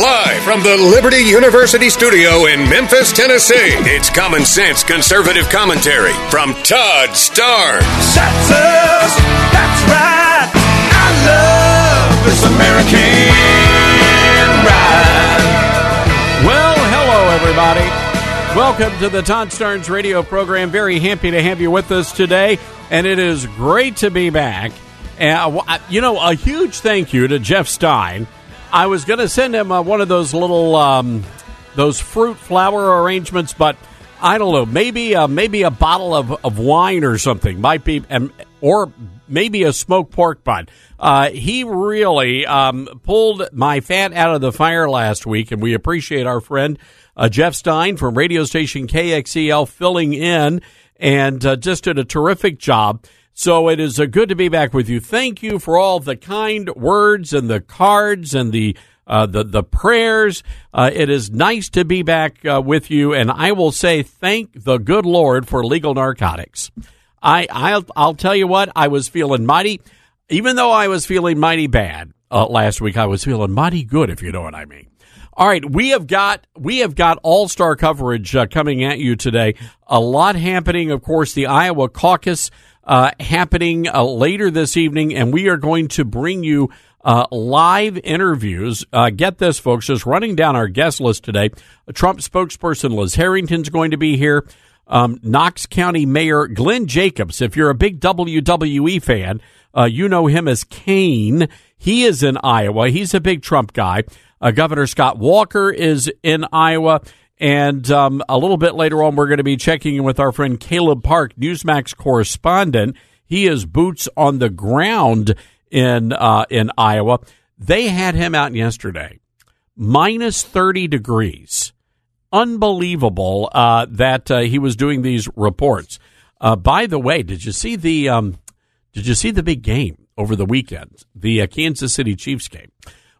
Live from the Liberty University studio in Memphis, Tennessee, it's common sense conservative commentary from Todd Starnes. Texas, that's right. I love this American ride. Well, hello, everybody. Welcome to the Todd Starnes radio program. Very happy to have you with us today, and it is great to be back. And, uh, you know, a huge thank you to Jeff Stein. I was going to send him uh, one of those little um, those fruit flower arrangements, but I don't know. Maybe uh, maybe a bottle of, of wine or something might be, um, or maybe a smoked pork butt. Uh, he really um, pulled my fat out of the fire last week, and we appreciate our friend uh, Jeff Stein from radio station KXEL filling in and uh, just did a terrific job. So it is uh, good to be back with you. Thank you for all the kind words and the cards and the uh, the the prayers. Uh, it is nice to be back uh, with you, and I will say thank the good Lord for legal narcotics. I I'll, I'll tell you what I was feeling mighty, even though I was feeling mighty bad uh, last week. I was feeling mighty good, if you know what I mean. All right, we have got we have got all star coverage uh, coming at you today. A lot happening, of course. The Iowa caucus uh, happening uh, later this evening, and we are going to bring you uh, live interviews. Uh, get this, folks, just running down our guest list today. Trump spokesperson Liz Harrington's going to be here. Um, Knox County Mayor Glenn Jacobs. If you're a big WWE fan, uh, you know him as Kane. He is in Iowa. He's a big Trump guy. Uh, Governor Scott Walker is in Iowa. And um, a little bit later on, we're going to be checking in with our friend Caleb Parke, Newsmax correspondent. He is boots on the ground in uh, in Iowa. They had him out yesterday, minus thirty degrees. Unbelievable uh, that uh, he was doing these reports. Uh, by the way, did you see the um, did you see the big game over the weekend? The uh, Kansas City Chiefs game.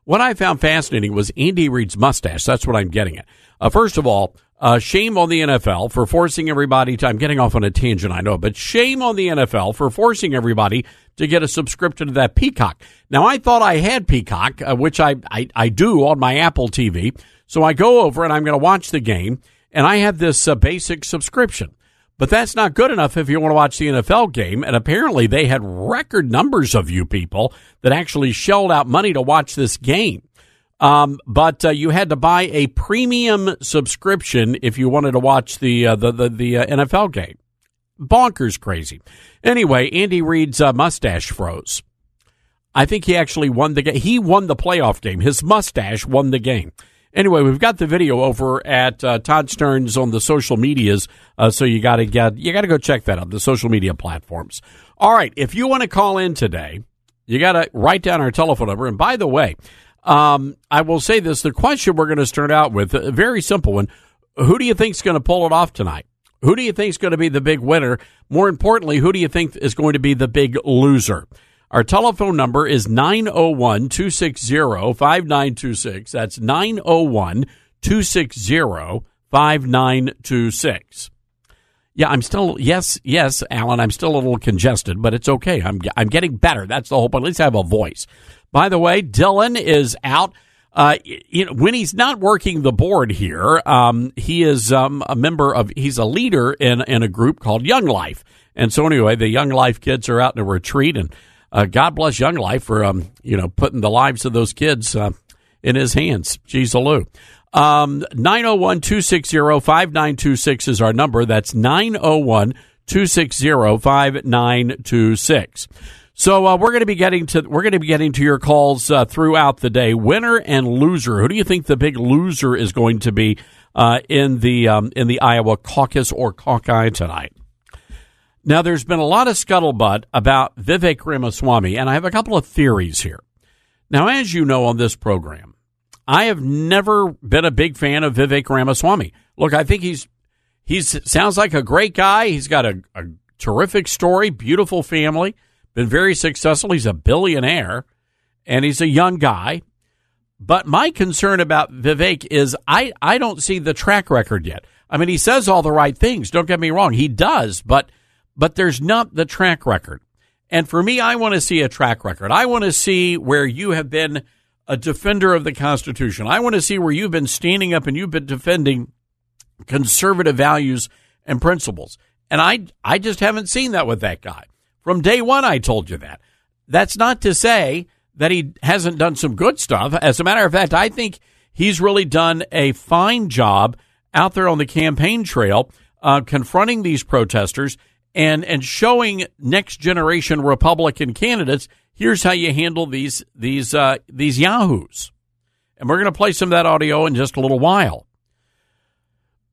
What I found fascinating was Andy Reid's mustache. That's what I'm getting at. Uh, first of all, uh, shame on the NFL for forcing everybody to. I'm getting off on a tangent, I know, but shame on the NFL for forcing everybody to get a subscription to that Peacock. Now, I thought I had Peacock, uh, which I, I, I do on my Apple TV. So I go over and I'm going to watch the game, and I have this uh, basic subscription. But that's not good enough if you want to watch the NFL game. And apparently, they had record numbers of you people that actually shelled out money to watch this game. Um, but uh, you had to buy a premium subscription if you wanted to watch the uh, the the, the uh, NFL game. Bonkers crazy. Anyway, Andy Reid's uh, mustache froze. I think he actually won the game. He won the playoff game. His mustache won the game. Anyway, we've got the video over at uh, Todd Starnes on the social medias, uh, so you got to get you got to go check that out the social media platforms. All right, if you want to call in today, you got to write down our telephone number. And by the way, um, I will say this: the question we're going to start out with a very simple one. Who do you think is going to pull it off tonight? Who do you think is going to be the big winner? More importantly, who do you think is going to be the big loser? Our telephone number is 901 260 5926. That's 901 260 5926. Yeah, I'm still yes, yes, Alan. I'm still a little congested, but it's okay. I'm I'm getting better. That's the whole point. At least I have a voice. By the way, Dylan is out. Uh, you know, when he's not working the board here, um, he is um, a member of. He's a leader in in a group called Young Life. And so anyway, the Young Life kids are out in a retreat, and uh, God bless Young Life for um, you know putting the lives of those kids uh, in His hands. Jeez, Lou. Um, 901 260 5926 is our number. That's 901 260 5926. So uh, we're going to be getting to we're going to be getting to your calls uh, throughout the day. Winner and loser. Who do you think the big loser is going to be uh, in the um, in the Iowa caucus or caucus tonight? Now, there's been a lot of scuttlebutt about Vivek Ramaswamy, and I have a couple of theories here. Now, as you know on this program, I have never been a big fan of Vivek Ramaswamy. Look, I think he's he's sounds like a great guy. He's got a, a terrific story, beautiful family, been very successful. He's a billionaire, and he's a young guy. But my concern about Vivek is I, I don't see the track record yet. I mean, he says all the right things. Don't get me wrong. He does, but, but there's not the track record. And for me, I want to see a track record. I want to see where you have been a defender of the Constitution. I want to see where you've been standing up and you've been defending conservative values and principles. And I, I just haven't seen that with that guy. From day one, I told you that. That's not to say that he hasn't done some good stuff. As a matter of fact, I think he's really done a fine job out there on the campaign trail, uh, confronting these protesters and and showing next generation Republican candidates here's how you handle these these uh, these yahoos. And we're going to play some of that audio in just a little while.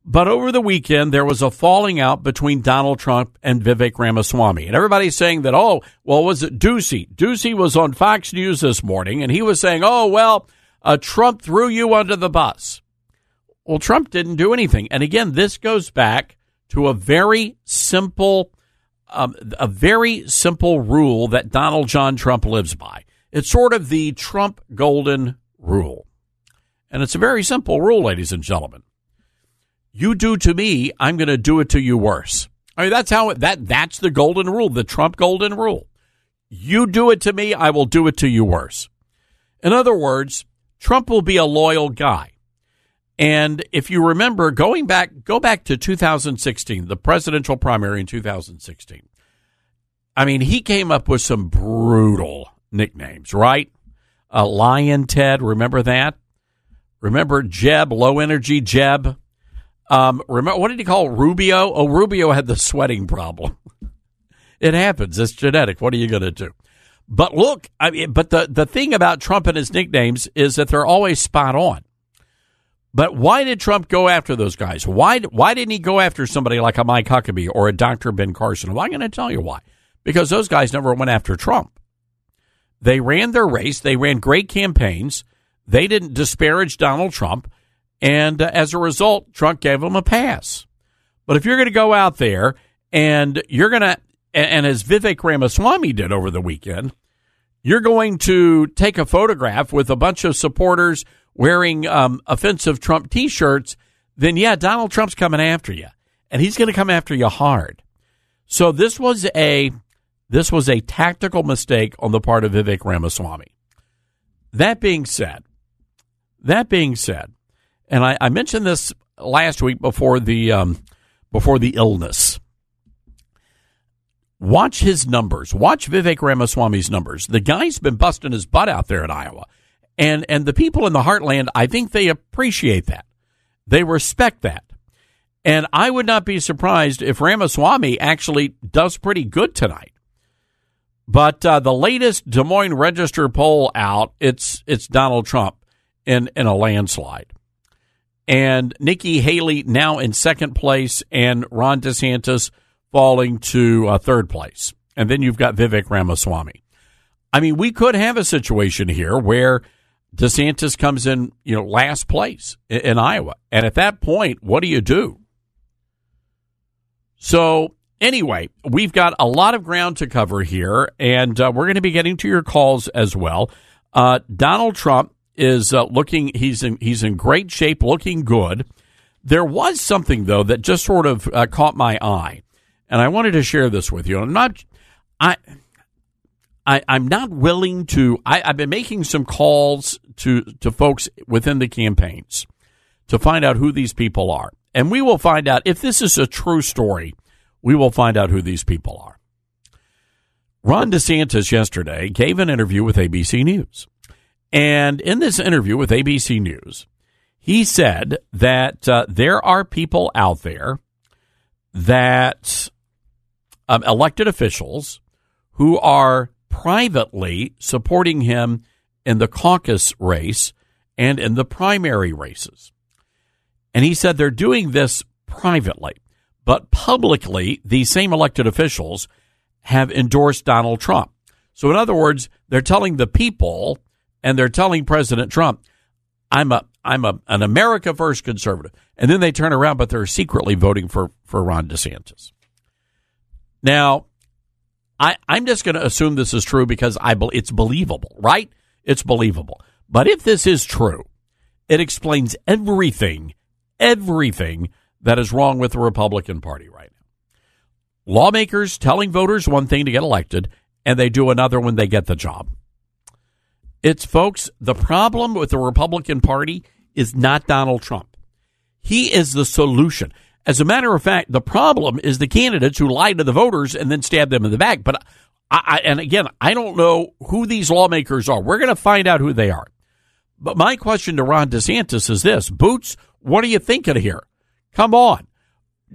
But over the weekend, there was a falling out between Donald Trump and Vivek Ramaswamy. And everybody's saying that, oh, well, was it Doocy? Doocy was on Fox News this morning, and he was saying, oh, well, uh, Trump threw you under the bus. Well, Trump didn't do anything. And again, this goes back to a very simple, um, a very simple rule that Donald John Trump lives by. It's sort of the Trump golden rule. And it's a very simple rule, ladies and gentlemen you do to me, I'm going to do it to you worse. I mean, that's how it, that that's the golden rule, the Trump golden rule. You do it to me, I will do it to you worse. In other words, Trump will be a loyal guy. And if you remember going back go back to 2016, the presidential primary in 2016. I mean, he came up with some brutal nicknames, right? Uh, Lyin' Ted, remember that? Remember Jeb, low energy Jeb? Um, remember what did he call Rubio? Oh, Rubio had the sweating problem. it happens. It's genetic. What are you going to do? But look, I mean, but the the thing about Trump and his nicknames is that they're always spot on. But why did Trump go after those guys? Why why didn't he go after somebody like a Mike Huckabee or a Dr. Ben Carson? Well, I'm going to tell you why. Because those guys never went after Trump. They ran their race. They ran great campaigns. They didn't disparage Donald Trump. And uh, as a result, Trump gave them a pass. But if you're going to go out there and you're going to, and as Vivek Ramaswamy did over the weekend, you're going to take a photograph with a bunch of supporters wearing um, offensive Trump t shirts, then yeah, Donald Trump's coming after you. And he's going to come after you hard. So this was a this was a tactical mistake on the part of Vivek Ramaswamy. That being said, that being said, and I, I mentioned this last week before the um, before the illness. Watch his numbers. Watch Vivek Ramaswamy's numbers. The guy's been busting his butt out there in Iowa, and and the people in the heartland, I think they appreciate that. They respect that. And I would not be surprised if Ramaswamy actually does pretty good tonight. But uh, the latest Des Moines Register poll out, it's it's Donald Trump in in a landslide and Nikki Haley now in second place, and Ron DeSantis falling to uh, third place. And then you've got Vivek Ramaswamy. I mean, we could have a situation here where DeSantis comes in, you know, last place in, in Iowa. And at that point, what do you do? So, anyway, we've got a lot of ground to cover here, and uh, we're going to be getting to your calls as well. Uh, Donald Trump is uh, looking he's in he's in great shape, looking good. There was something though that just sort of uh, caught my eye, and I wanted to share this with you. I'm not I. I, I'm not willing to. I, I've been making some calls to to folks within the campaigns to find out who these people are, and we will find out if this is a true story. We will find out who these people are. Ron DeSantis yesterday gave an interview with ABC News. And in this interview with ABC News, he said that uh, there are people out there that um, elected officials who are privately supporting him in the caucus race and in the primary races. And he said they're doing this privately. but publicly, these same elected officials have endorsed Donald Trump. So, in other words, they're telling the people and they're telling President Trump, I'm a I'm a an America First conservative, and then they turn around, but they're secretly voting for for Ron DeSantis. Now, I I'm just going to assume this is true because I it's believable, right? It's believable. But if this is true, it explains everything, everything that is wrong with the Republican Party right now. Lawmakers telling voters one thing to get elected, and they do another when they get the job. It's folks, the problem with the Republican Party is not Donald Trump. He is the solution. As a matter of fact, the problem is the candidates who lied to the voters and then stabbed them in the back. But I, I and again, I don't know who these lawmakers are. We're going to find out who they are. But my question to Ron DeSantis is this: Boots, what are you thinking here? Come on,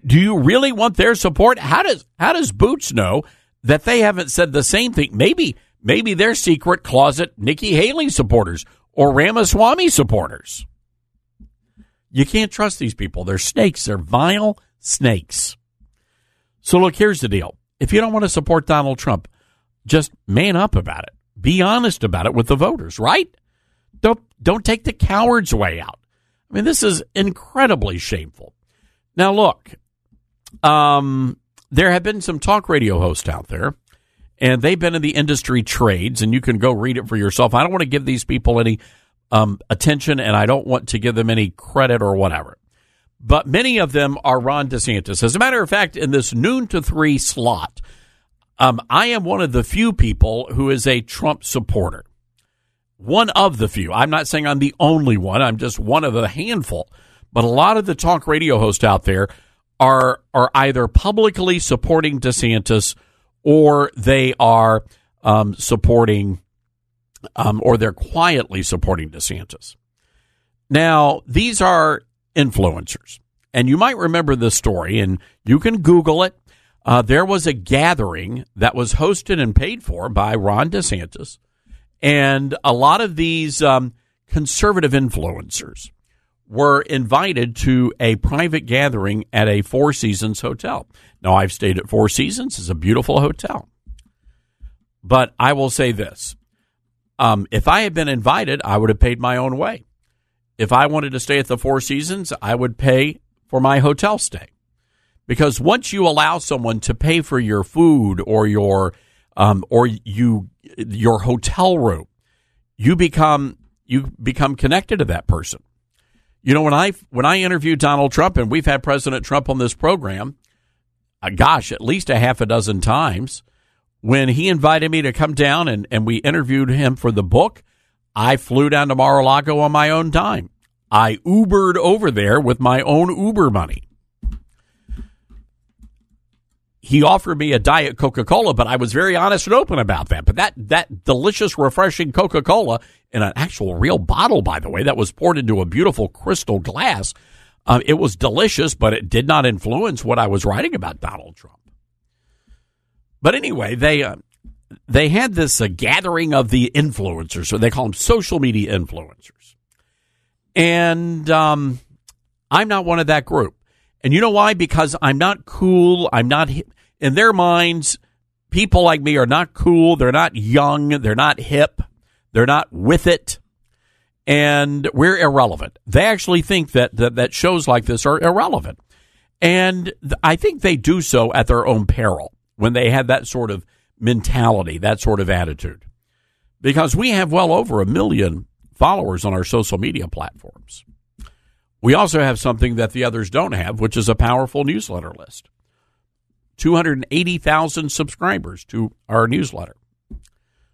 do you really want their support? How does how does Boots know that they haven't said the same thing? Maybe maybe they're secret closet Nikki Haley supporters or Ramaswamy supporters. You can't trust these people. They're snakes. They're vile snakes. So look, here's the deal. If you don't want to support Donald Trump, just man up about it. Be honest about it with the voters, right? Don't don't take the coward's way out. I mean, this is incredibly shameful. Now, look, um, there have been some talk radio hosts out there, and they've been in the industry trades, and you can go read it for yourself. I don't want to give these people any um, attention, and I don't want to give them any credit or whatever. But many of them are Ron DeSantis. As a matter of fact, in this noon to three slot, um, I am one of the few people who is a Trump supporter. One of the few. I'm not saying I'm the only one. I'm just one of a handful. But a lot of the talk radio hosts out there are are either publicly supporting DeSantis or they are um, supporting um, or they're quietly supporting DeSantis. Now, these are influencers. And you might remember this story, and you can Google it. Uh, there was a gathering that was hosted and paid for by Ron DeSantis. And a lot of these um, conservative influencers were invited to a private gathering at a Four Seasons hotel. Now, I've stayed at Four Seasons, it's a beautiful hotel. But I will say this um, if I had been invited, I would have paid my own way. If I wanted to stay at the Four Seasons, I would pay for my hotel stay. Because once you allow someone to pay for your food or your um, or you your hotel room, you become you become connected to that person. You know when I when I interviewed Donald Trump and we've had President Trump on this program, uh, gosh, at least a half a dozen times when he invited me to come down and, and we interviewed him for the book, I flew down to Mar-a-Lago on my own time. I Ubered over there with my own Uber money. He offered me a diet Coca-Cola, but I was very honest and open about that. But that that delicious, refreshing Coca-Cola in an actual real bottle, by the way, that was poured into a beautiful crystal glass. Uh, it was delicious, but it did not influence what I was writing about Donald Trump. But anyway, they uh, they had this uh, gathering of the influencers, so they call them social media influencers. And um, I'm not one of that group. And you know why? Because I'm not cool. I'm not in their minds. People like me are not cool. They're not young. They're not hip. They're not with it. And we're irrelevant. They actually think that, that, that shows like this are irrelevant. And I think they do so at their own peril when they have that sort of mentality, that sort of attitude. Because we have well over a million followers on our social media platforms. We also have something that the others don't have, which is a powerful newsletter list. 280,000 subscribers to our newsletter.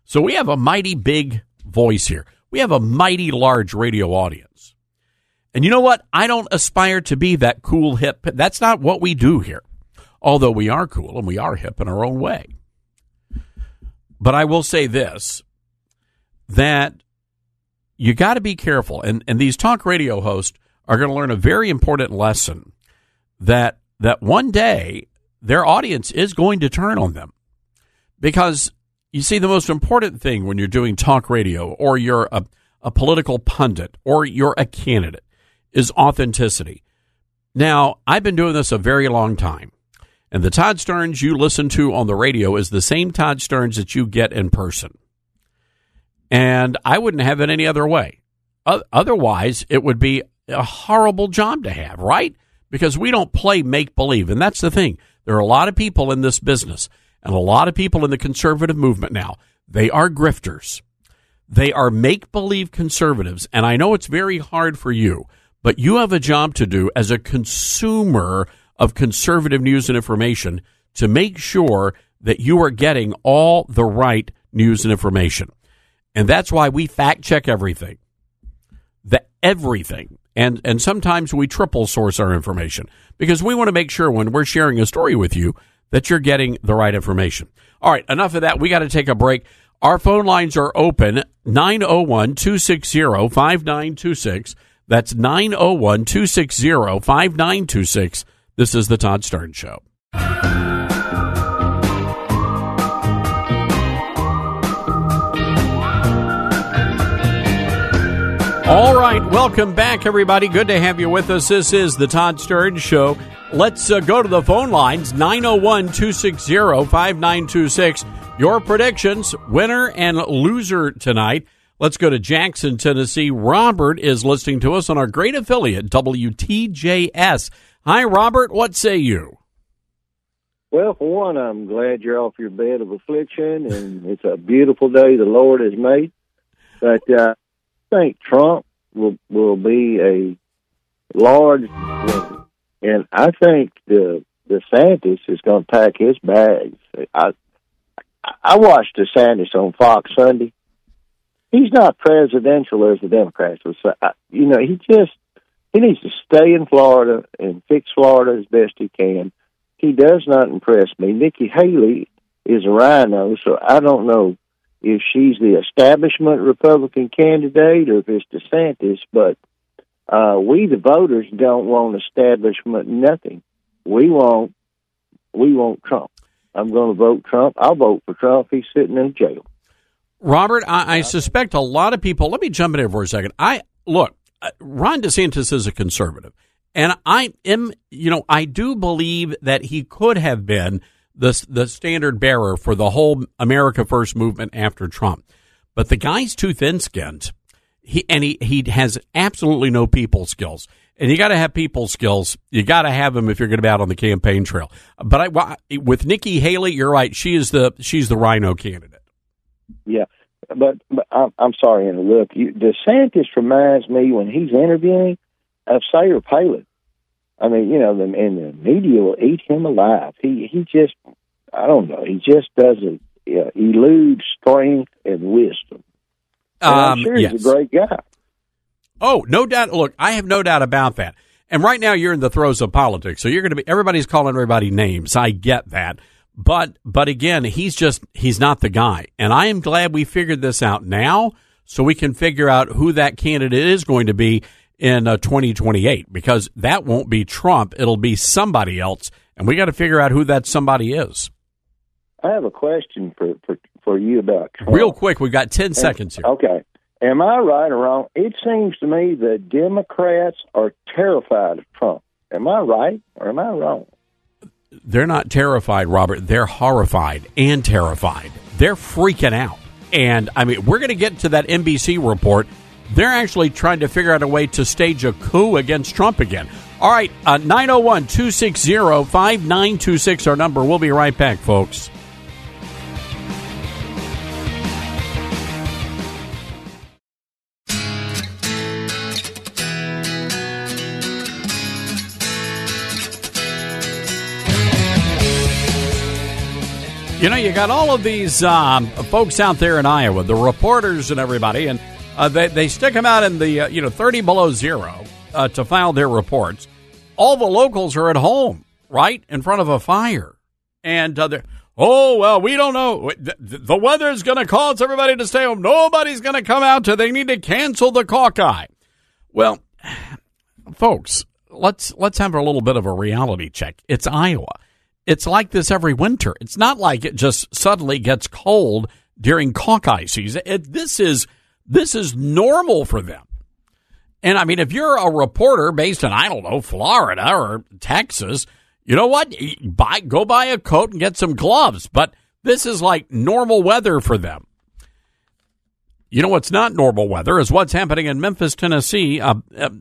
So we have a mighty big voice here. We have a mighty large radio audience. And you know what? I don't aspire to be that cool hip. That's not what we do here although we are cool and we are hip in our own way. But I will say this that you got to be careful. And, and these talk radio hosts are going to learn a very important lesson that, that one day their audience is going to turn on them. Because you see, the most important thing when you're doing talk radio or you're a, a political pundit or you're a candidate is authenticity Now, I've been doing this a very long time. And the Todd Starnes you listen to on the radio is the same Todd Starnes that you get in person. And I wouldn't have it any other way. Otherwise, it would be a horrible job to have, right? Because we don't play make believe. And that's the thing. There are a lot of people in this business and a lot of people in the conservative movement now. They are grifters. They are make believe conservatives. And I know it's very hard for you, but you have a job to do as a consumer of conservative news and information to make sure that you are getting all the right news and information. And that's why we fact check everything. The everything. And and sometimes we triple source our information because we want to make sure when we're sharing a story with you that you're getting the right information. All right, enough of that. We got to take a break. Our phone lines are open 901 260 5926. That's 901 260 5926. This is the Todd Starnes Show. All right, welcome back, everybody. Good to have you with us. This is the Todd Starnes Show. Let's uh, go to the phone lines 901 260 5926. Your predictions, winner and loser tonight. Let's go to Jackson, Tennessee. Robert is listening to us on our great affiliate, WTJS. Hi, Robert. What say you? Well, for one, I'm glad you're off your bed of affliction, and it's a beautiful day the Lord has made. But uh, I think Trump will will be a large and I think the the DeSantis is going to pack his bags. I I watched the DeSantis on Fox Sunday. He's not presidential as the Democrats would say. You know, he just he needs to stay in Florida and fix Florida as best he can. He does not impress me. Nikki Haley is a RINO, so I don't know if she's the establishment Republican candidate or if it's DeSantis, but uh, we the voters don't want establishment nothing. We want we want Trump. I'm going to vote Trump. I'll vote for Trump. He's sitting in jail. Robert, I, I suspect a lot of people. Let me jump in here for a second. I look. Uh, Ron DeSantis is a conservative. And I am, you know, I do believe that he could have been the the standard bearer for the whole America First movement after Trump. But the guy's too thin skinned. He and he he has absolutely no people skills. And you got to have people skills. You got to have them if you're going to be out on the campaign trail. But I, with Nikki Haley, you're right. She is the she's the RINO candidate. Yeah, but, but I'm, I'm sorry to look. You, DeSantis reminds me when he's interviewing of Sarah Palin. I mean, you know, the, and the media will eat him alive. He he just, I don't know, he just doesn't uh, elude strength and wisdom. And um, I'm sure yes. he's a great guy. Oh, no doubt. Look, I have no doubt about that. And right now, you're in the throes of politics, so you're going to be. Everybody's calling everybody names. I get that. But but again, he's just he's not the guy. And I am glad we figured this out now so we can figure out who that candidate is going to be in uh, 2028 because that won't be Trump, it'll be somebody else and we got to figure out who that somebody is. I have a question for for, for you about Trump. Real quick, we've got 10 and, seconds here. Okay. Am I right or wrong? It seems to me that Democrats are terrified of Trump. Am I right or am I wrong? They're not terrified, Robert. They're horrified and terrified. They're freaking out. And I mean, we're going to get to that NBC report. They're actually trying to figure out a way to stage a coup against Trump again. All right, uh, 901 260 5926, our number. We'll be right back, folks. You know, you got all of these um, folks out there in Iowa, the reporters and everybody, and uh, they, they stick them out in the, uh, you know, 30 below zero uh, to file their reports. All the locals are at home, right, in front of a fire. And uh, they're, oh, well, we don't know. The, the weather's going to cause everybody to stay home. Nobody's going to come out to, they need to cancel the Caucus. Well, folks, let's let's have a little bit of a reality check. It's Iowa it's like this every winter. It's not like it just suddenly gets cold during Caucus season. It, this is this is normal for them. And I mean, if you're a reporter based in, I don't know, Florida or Texas, you know what? Buy, go buy a coat and get some gloves. But this is like normal weather for them. You know what's not normal weather is what's happening in Memphis, Tennessee, uh,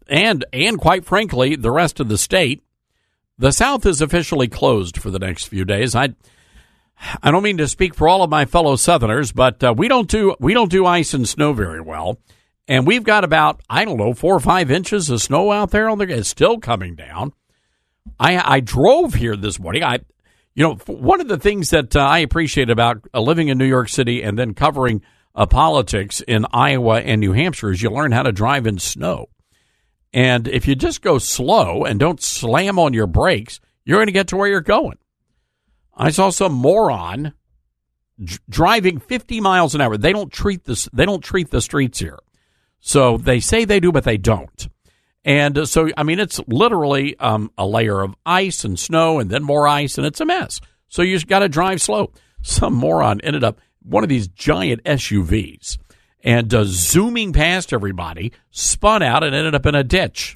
and and quite frankly, the rest of the state. The South is officially closed for the next few days. I I don't mean to speak for all of my fellow Southerners, but uh, we don't do we don't do ice and snow very well, and we've got about I don't know four or five inches of snow out there on the. It's still coming down. I I drove here this morning. I you know one of the things that uh, I appreciate about uh, living in New York City and then covering uh, politics in Iowa and New Hampshire is you learn how to drive in snow. And if you just go slow and don't slam on your brakes, you're going to get to where you're going. I saw some moron d- driving 50 miles an hour. They don't treat this. They don't treat the streets here. So they say they do, but they don't. And uh, so, I mean, it's literally um, a layer of ice and snow, and then more ice, and it's a mess. So you just got to drive slow. Some moron ended up one of these giant SUVs and uh, zooming past everybody, spun out and ended up in a ditch.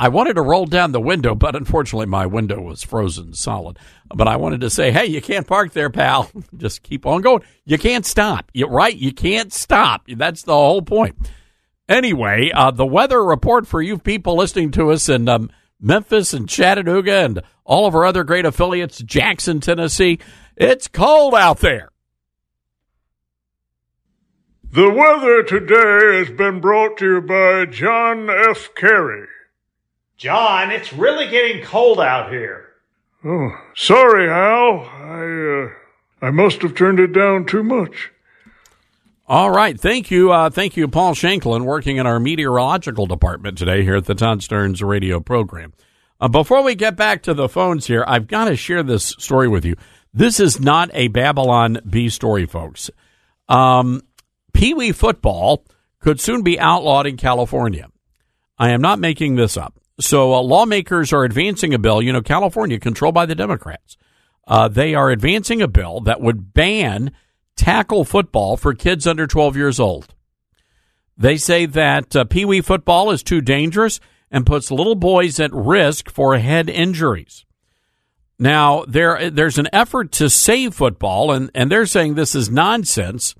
I wanted to roll down the window, but unfortunately my window was frozen solid. But I wanted to say, hey, you can't park there, pal. Just keep on going. You can't stop. You right? You can't stop. That's the whole point. Anyway, uh, the weather report for you people listening to us in um, Memphis and Chattanooga and all of our other great affiliates, Jackson, Tennessee. It's cold out there. The weather today has been brought to you by John F. Kerry. John, it's really getting cold out here. Oh, sorry, Hal. I uh, I must have turned it down too much. All right, thank you, uh, thank you, Paul Shanklin, working in our meteorological department today here at the Todd Starnes Radio program. Uh, before we get back to the phones here, I've got to share this story with you. This is not a Babylon Bee story, folks. Um, Pee Wee football could soon be outlawed in California. I am not making this up. So uh, lawmakers are advancing a bill. You know, California, controlled by the Democrats, uh, they are advancing a bill that would ban tackle football for kids under 12 years old. They say that uh, Pee Wee football is too dangerous and puts little boys at risk for head injuries. Now, there there's an effort to save football, and, and they're saying this is nonsense.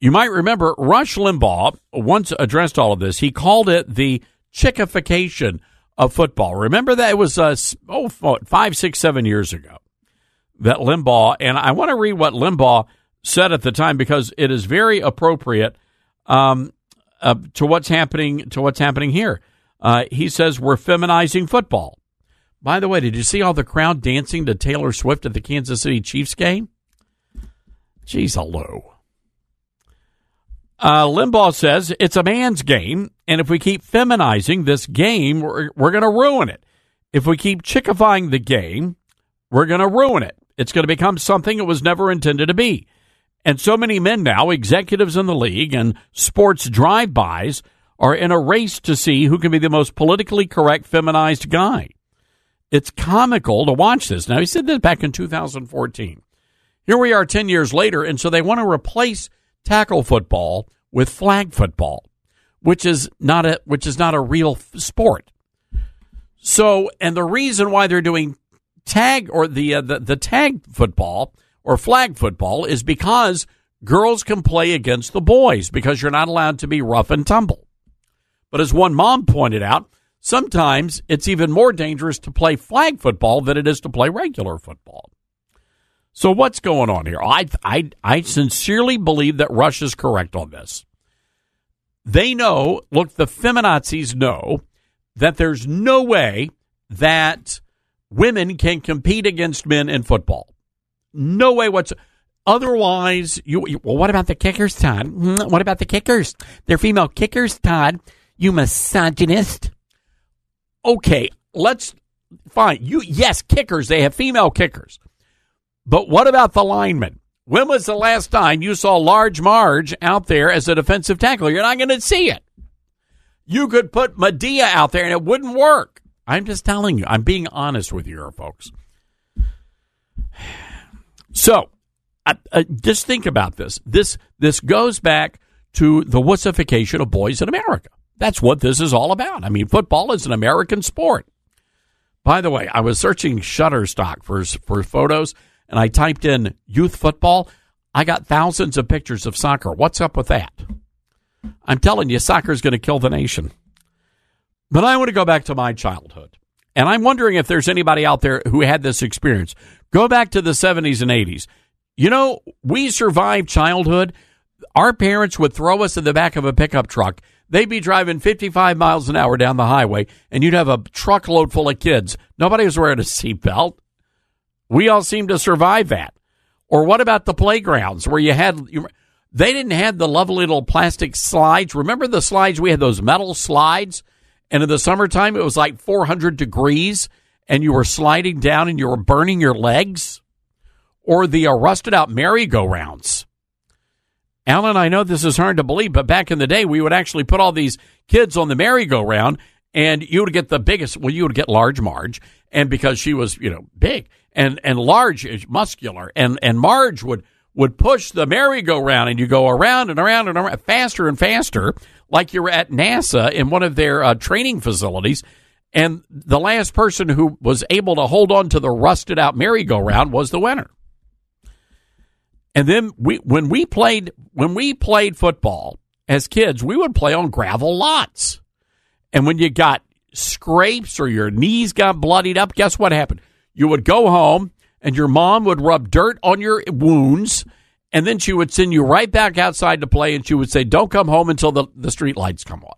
You might remember Rush Limbaugh once addressed all of this. He called it the chickification of football. Remember that it was uh, oh five, six, seven years ago that Limbaugh, and I want to read what Limbaugh said at the time because it is very appropriate um, uh, to what's happening to what's happening here. Uh, he says we're feminizing football. By the way, did you see all the crowd dancing to Taylor Swift at the Kansas City Chiefs game? Jeez, hello. Uh, Limbaugh says it's a man's game, and if we keep feminizing this game, we're, we're going to ruin it. If we keep chickifying the game, we're going to ruin it. It's going to become something it was never intended to be. And so many men now, executives in the league and sports drive-bys, are in a race to see who can be the most politically correct feminized guy. It's comical to watch this. Now, he said this back in 2014. Here we are 10 years later, and so they want to replace tackle football with flag football, which is not a which is not a real sport. So, and the reason why they're doing tag or the, uh, the the tag football or flag football is because girls can play against the boys because you're not allowed to be rough and tumble. But as one mom pointed out, sometimes it's even more dangerous to play flag football than it is to play regular football. So what's going on here? I I I sincerely believe that Rush is correct on this. They know, look, the feminazis know that there's no way that women can compete against men in football. No way whatsoever. Otherwise, you, you, well, what about the kickers, Todd? Hmm, what about the kickers? They're female kickers, Todd. You misogynist. Okay, let's fine. You yes, kickers. They have female kickers. But what about the linemen? When was the last time you saw Large Marge out there as a defensive tackle? You're not going to see it. You could put Madea out there and it wouldn't work. I'm just telling you. I'm being honest with you, folks. So, just think about this. This this goes back to the wussification of boys in America. That's what this is all about. I mean, football is an American sport. By the way, I was searching Shutterstock for for photos, and I typed in youth football. I got thousands of pictures of soccer. What's up with that? I'm telling you, soccer is going to kill the nation. But I want to go back to my childhood. And I'm wondering if there's anybody out there who had this experience. Go back to the 70s and 80s. You know, we survived childhood. Our parents would throw us in the back of a pickup truck. They'd be driving 55 miles an hour down the highway, and you'd have a truckload full of kids. Nobody was wearing a seatbelt. We all seem to survive that. Or what about the playgrounds where you had, they didn't have the lovely little plastic slides. Remember the slides? We had those metal slides and in the summertime, it was like 400 degrees and you were sliding down and you were burning your legs. Or the uh, rusted out merry-go-rounds. Alan, I know this is hard to believe, but back in the day, we would actually put all these kids on the merry-go-round and you would get the biggest, well, you would get large Marge. And because she was, you know, big and, and large muscular and, and Marge would, would push the merry-go-round and you go around and around and around faster and faster like you're at NASA in one of their uh, training facilities. And the last person who was able to hold on to the rusted out merry-go-round was the winner. And then we, when we played, when we played football as kids, we would play on gravel lots. And when you got scrapes or your knees got bloodied up, guess what happened? You would go home and your mom would rub dirt on your wounds and then she would send you right back outside to play, and she would say, "Don't come home until the the street lights come on."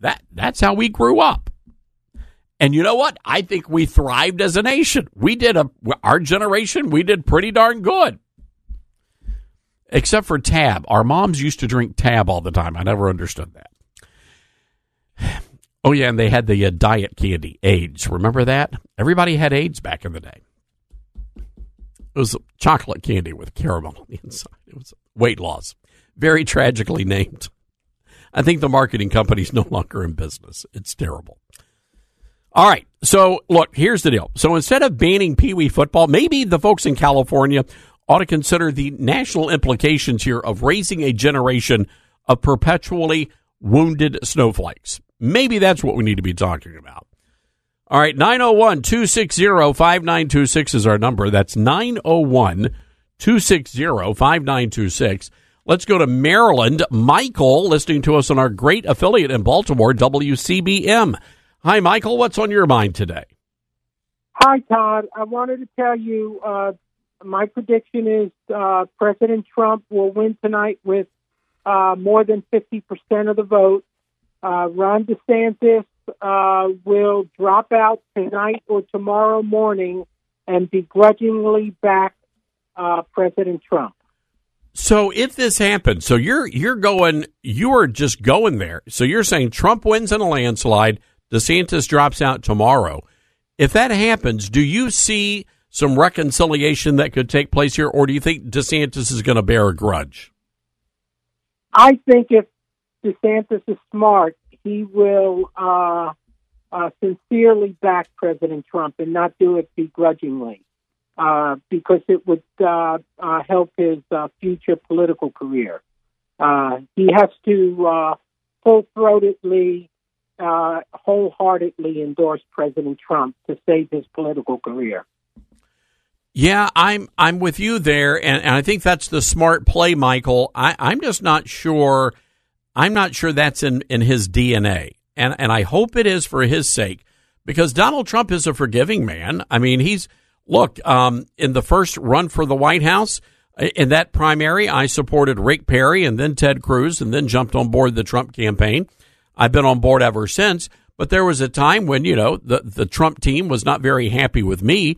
That that's how we grew up. And you know what? I think we thrived as a nation. We did a our generation. We did pretty darn good. Except for Tab. Our moms used to drink Tab all the time. I never understood that. Oh yeah, and they had the uh, diet candy, Ayds. Remember that? Everybody had Ayds back in the day. It was chocolate candy with caramel on the inside. It was weight loss. Very tragically named. I think the marketing company's no longer in business. It's terrible. All right. So, look, here's the deal. So, instead of banning Pee Wee football, maybe the folks in California ought to consider the national implications here of raising a generation of perpetually wounded snowflakes. Maybe that's what we need to be talking about. All right, 901 260 5926 is our number. That's 901 260 5926. Let's go to Maryland. Michael, listening to us on our great affiliate in Baltimore, WCBM. Hi, Michael. What's on your mind today? Hi, Todd. I wanted to tell you uh, my prediction is uh, President Trump will win tonight with uh, more than 50% of the vote. Uh, Ron DeSantis uh, will drop out tonight or tomorrow morning and begrudgingly back uh, President Trump. So if this happens, so you're you're going, you are just going there. So you're saying Trump wins in a landslide, DeSantis drops out tomorrow. If that happens, do you see some reconciliation that could take place here, or do you think DeSantis is going to bear a grudge? I think if DeSantis is smart, he will uh, uh, sincerely back President Trump and not do it begrudgingly, uh, because it would uh, uh, help his uh, future political career. he has to full throatedly, wholeheartedly endorse President Trump to save his political career. Yeah, I'm I'm with you there, and, and I think that's the smart play, Michael. I, I'm just not sure I'm not sure that's in, in his DNA. And, and I hope it is for his sake because Donald Trump is a forgiving man. I mean, he's, look, um, in the first run for the White House, in that primary, I supported Rick Perry and then Ted Cruz and then jumped on board the Trump campaign. I've been on board ever since. But there was a time when, you know, the, the Trump team was not very happy with me.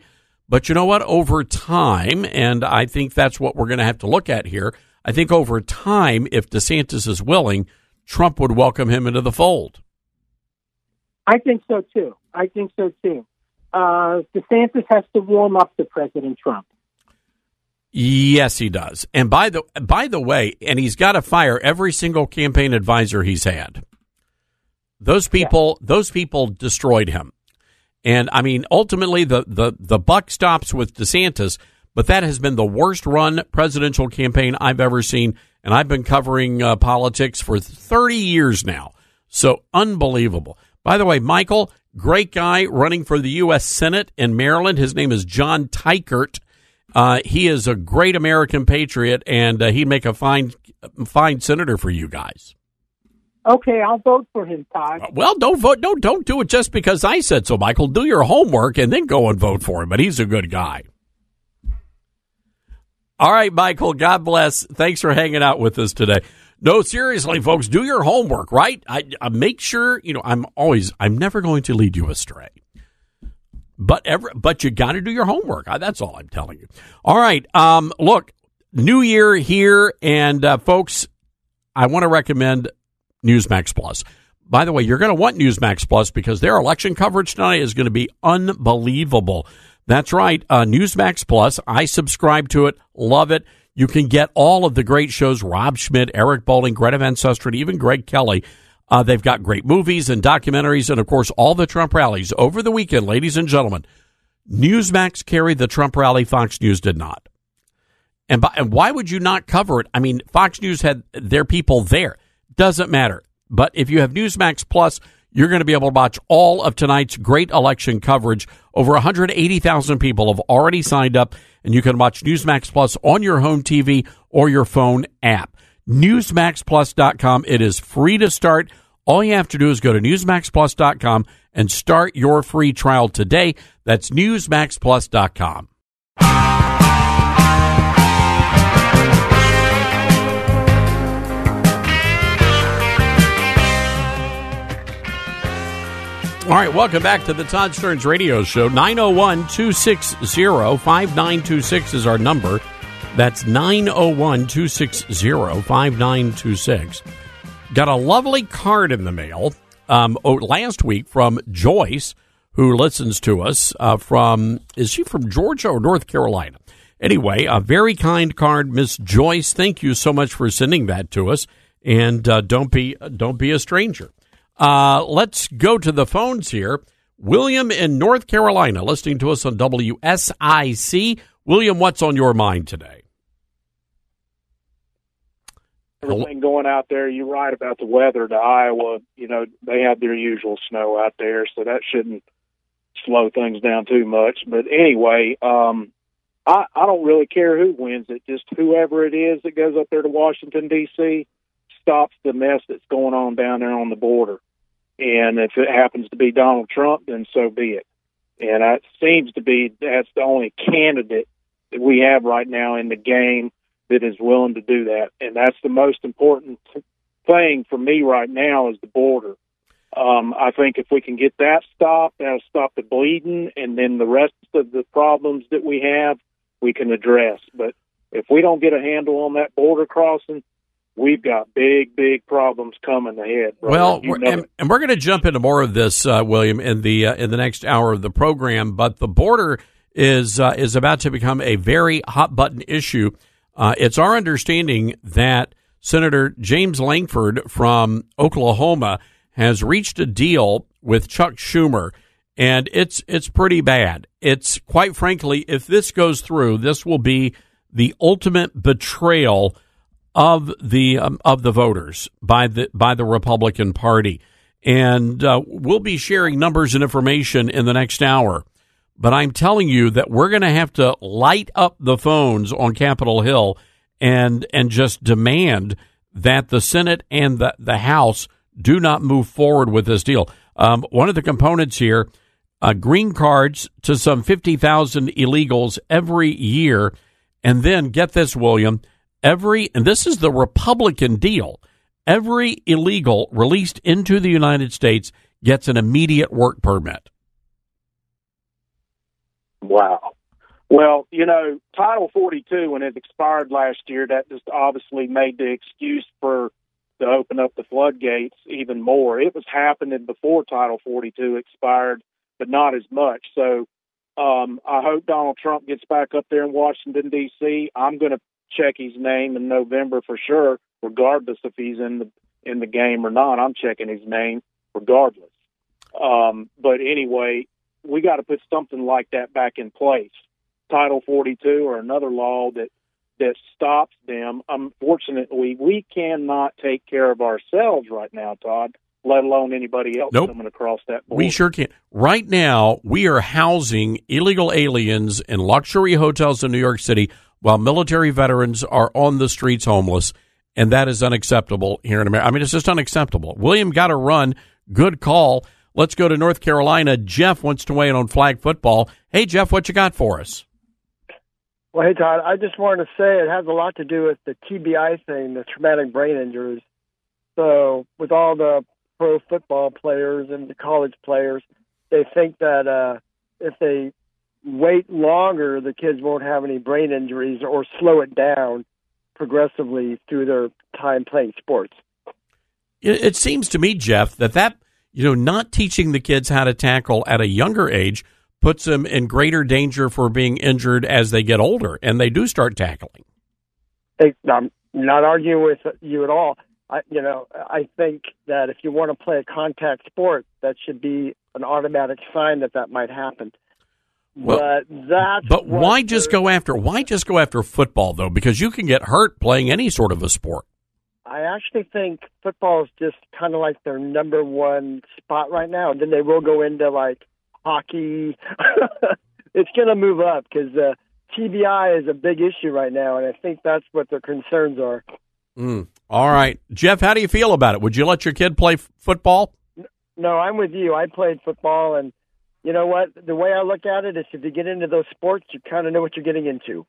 But you know what? Over time, and I think that's what we're going to have to look at here, I think over time, if DeSantis is willing, Trump would welcome him into the fold. I think so too. I think so too. Uh, DeSantis has to warm up to President Trump. Yes, he does. And by the by the way, and he's got to fire every single campaign advisor he's had. Those people, yeah. those people destroyed him. And I mean, ultimately, the the the buck stops with DeSantis but that has been the worst run presidential campaign I've ever seen. and I've been covering uh, politics for 30 years now. So unbelievable. By the way, Michael, great guy running for the U.S. Senate in Maryland. His name is John Teichert. Uh, he is a great American patriot, and uh, he'd make a fine, fine senator for you guys. Okay, I'll vote for him, Todd. Uh, well, don't vote. Don't don't do it just because I said so, Michael. Do your homework and then go and vote for him. But he's a good guy. All right, Michael. God bless. Thanks for hanging out with us today. No, seriously, folks, do your homework. Right? I, I make sure you know. I'm always. I'm never going to lead you astray. But ever, but you got to do your homework. That's all I'm telling you. All right. Um, look, New Year here, and uh, folks, I want to recommend Newsmax Plus. By the way, you're going to want Newsmax Plus because their election coverage tonight is going to be unbelievable. That's right, uh, Newsmax Plus. I subscribe to it, love it. You can get all of the great shows: Rob Schmitt, Eric Bolling, Greta Van Susteren, even Greg Kelly. Uh, they've got great movies and documentaries, and of course, all the Trump rallies over the weekend, ladies and gentlemen. Newsmax carried the Trump rally, Fox News did not. And, by, and why would you not cover it? I mean, Fox News had their people there. Doesn't matter. But if you have Newsmax Plus, you're going to be able to watch all of tonight's great election coverage. Over 180,000 people have already signed up, and you can watch Newsmax Plus on your home TV or your phone app. NewsmaxPlus.com. It is free to start. All you have to do is go to NewsmaxPlus.com and start your free trial today. That's NewsmaxPlus.com. All right, welcome back to the Todd Starnes Radio Show. 901 260 5926 is our number. That's 901 260 5926. Got a lovely card in the mail um, oh, last week from Joyce, who listens to us uh, from, is she from Georgia or North Carolina? Anyway, a very kind card, Miss Joyce. Thank you so much for sending that to us. And uh, don't be don't be a stranger. Uh, let's go to the phones here. William in North Carolina, listening to us on WSIC. William, what's on your mind today? Everything going out there, you're right about the weather to Iowa. You know, they have their usual snow out there, so that shouldn't slow things down too much. But anyway, um, I, I don't really care who wins it. Just whoever it is that goes up there to Washington, D.C., stops the mess that's going on down there on the border. And if it happens to be Donald Trump, then so be it. And it seems to be that's the only candidate that we have right now in the game that is willing to do that. And that's the most important thing for me right now is the border. Um, I think if we can get that stopped, that'll stop the bleeding, and then the rest of the problems that we have, we can address. But if we don't get a handle on that border crossing, we've got big, big problems coming ahead. Brother. Well, we're, and, and, we're going to jump into more of this, uh, William, in the uh, in the next hour of the program. But the border is uh, is about to become a very hot button issue. Uh, it's our understanding that Senator James Lankford from Oklahoma has reached a deal with Chuck Schumer, and it's it's pretty bad. It's quite frankly, if this goes through, this will be the ultimate betrayal of the um, of the voters by the by the Republican Party, and uh, we'll be sharing numbers and information in the next hour. But I'm telling you that we're going to have to light up the phones on Capitol Hill and and just demand that the Senate and the the House do not move forward with this deal. Um, one of the components here, uh, green cards to some fifty thousand illegals every year, and then get this, William every, and this is the Republican deal, every illegal released into the United States gets an immediate work permit. Wow. Well, you know, Title 42, when it expired last year, that just obviously made the excuse for to open up the floodgates even more. It was happening before Title 42 expired, but not as much. So um, I hope Donald Trump gets back up there in Washington, D.C. I'm going to check his name in November for sure, regardless if he's in the in the game or not. I'm checking his name regardless. Um, but anyway, we got to put something like that back in place. Title 42 or another law that that stops them. Unfortunately, we cannot take care of ourselves right now, Todd, let alone anybody else Nope. coming across that border. We sure can't. Right now, we are housing illegal aliens in luxury hotels in New York City while military veterans are on the streets homeless, and that is unacceptable here in America. I mean, it's just unacceptable. William got to run. Good call. Let's go to North Carolina. Jeff wants to weigh in on flag football. Hey, Jeff, what you got for us? Well, hey, Todd, I just wanted to say it has a lot to do with the TBI thing, the traumatic brain injuries. So, with all the pro football players and the college players, they think that uh, if they wait longer, the kids won't have any brain injuries or slow it down progressively through their time playing sports. It, it seems to me, Jeff, that that you know not teaching the kids how to tackle at a younger age puts them in greater danger for being injured as they get older and they do start tackling. I'm not arguing with you at all. I, you know, I think that if you want to play a contact sport, that should be an automatic sign that that might happen. Well, but that's But why just go after why just go after football though? Because you can get hurt playing any sort of a sport. I actually think football is just kind of like their number one spot right now. And then they will go into like hockey. it's going to move up because uh, TBI is a big issue right now, and I think that's what their concerns are. Mm. All right, Jeff, how do you feel about it? Would you let your kid play f- football? No, I'm with you. I played football, and you know what? The way I look at it is, if you get into those sports, you kind of know what you're getting into.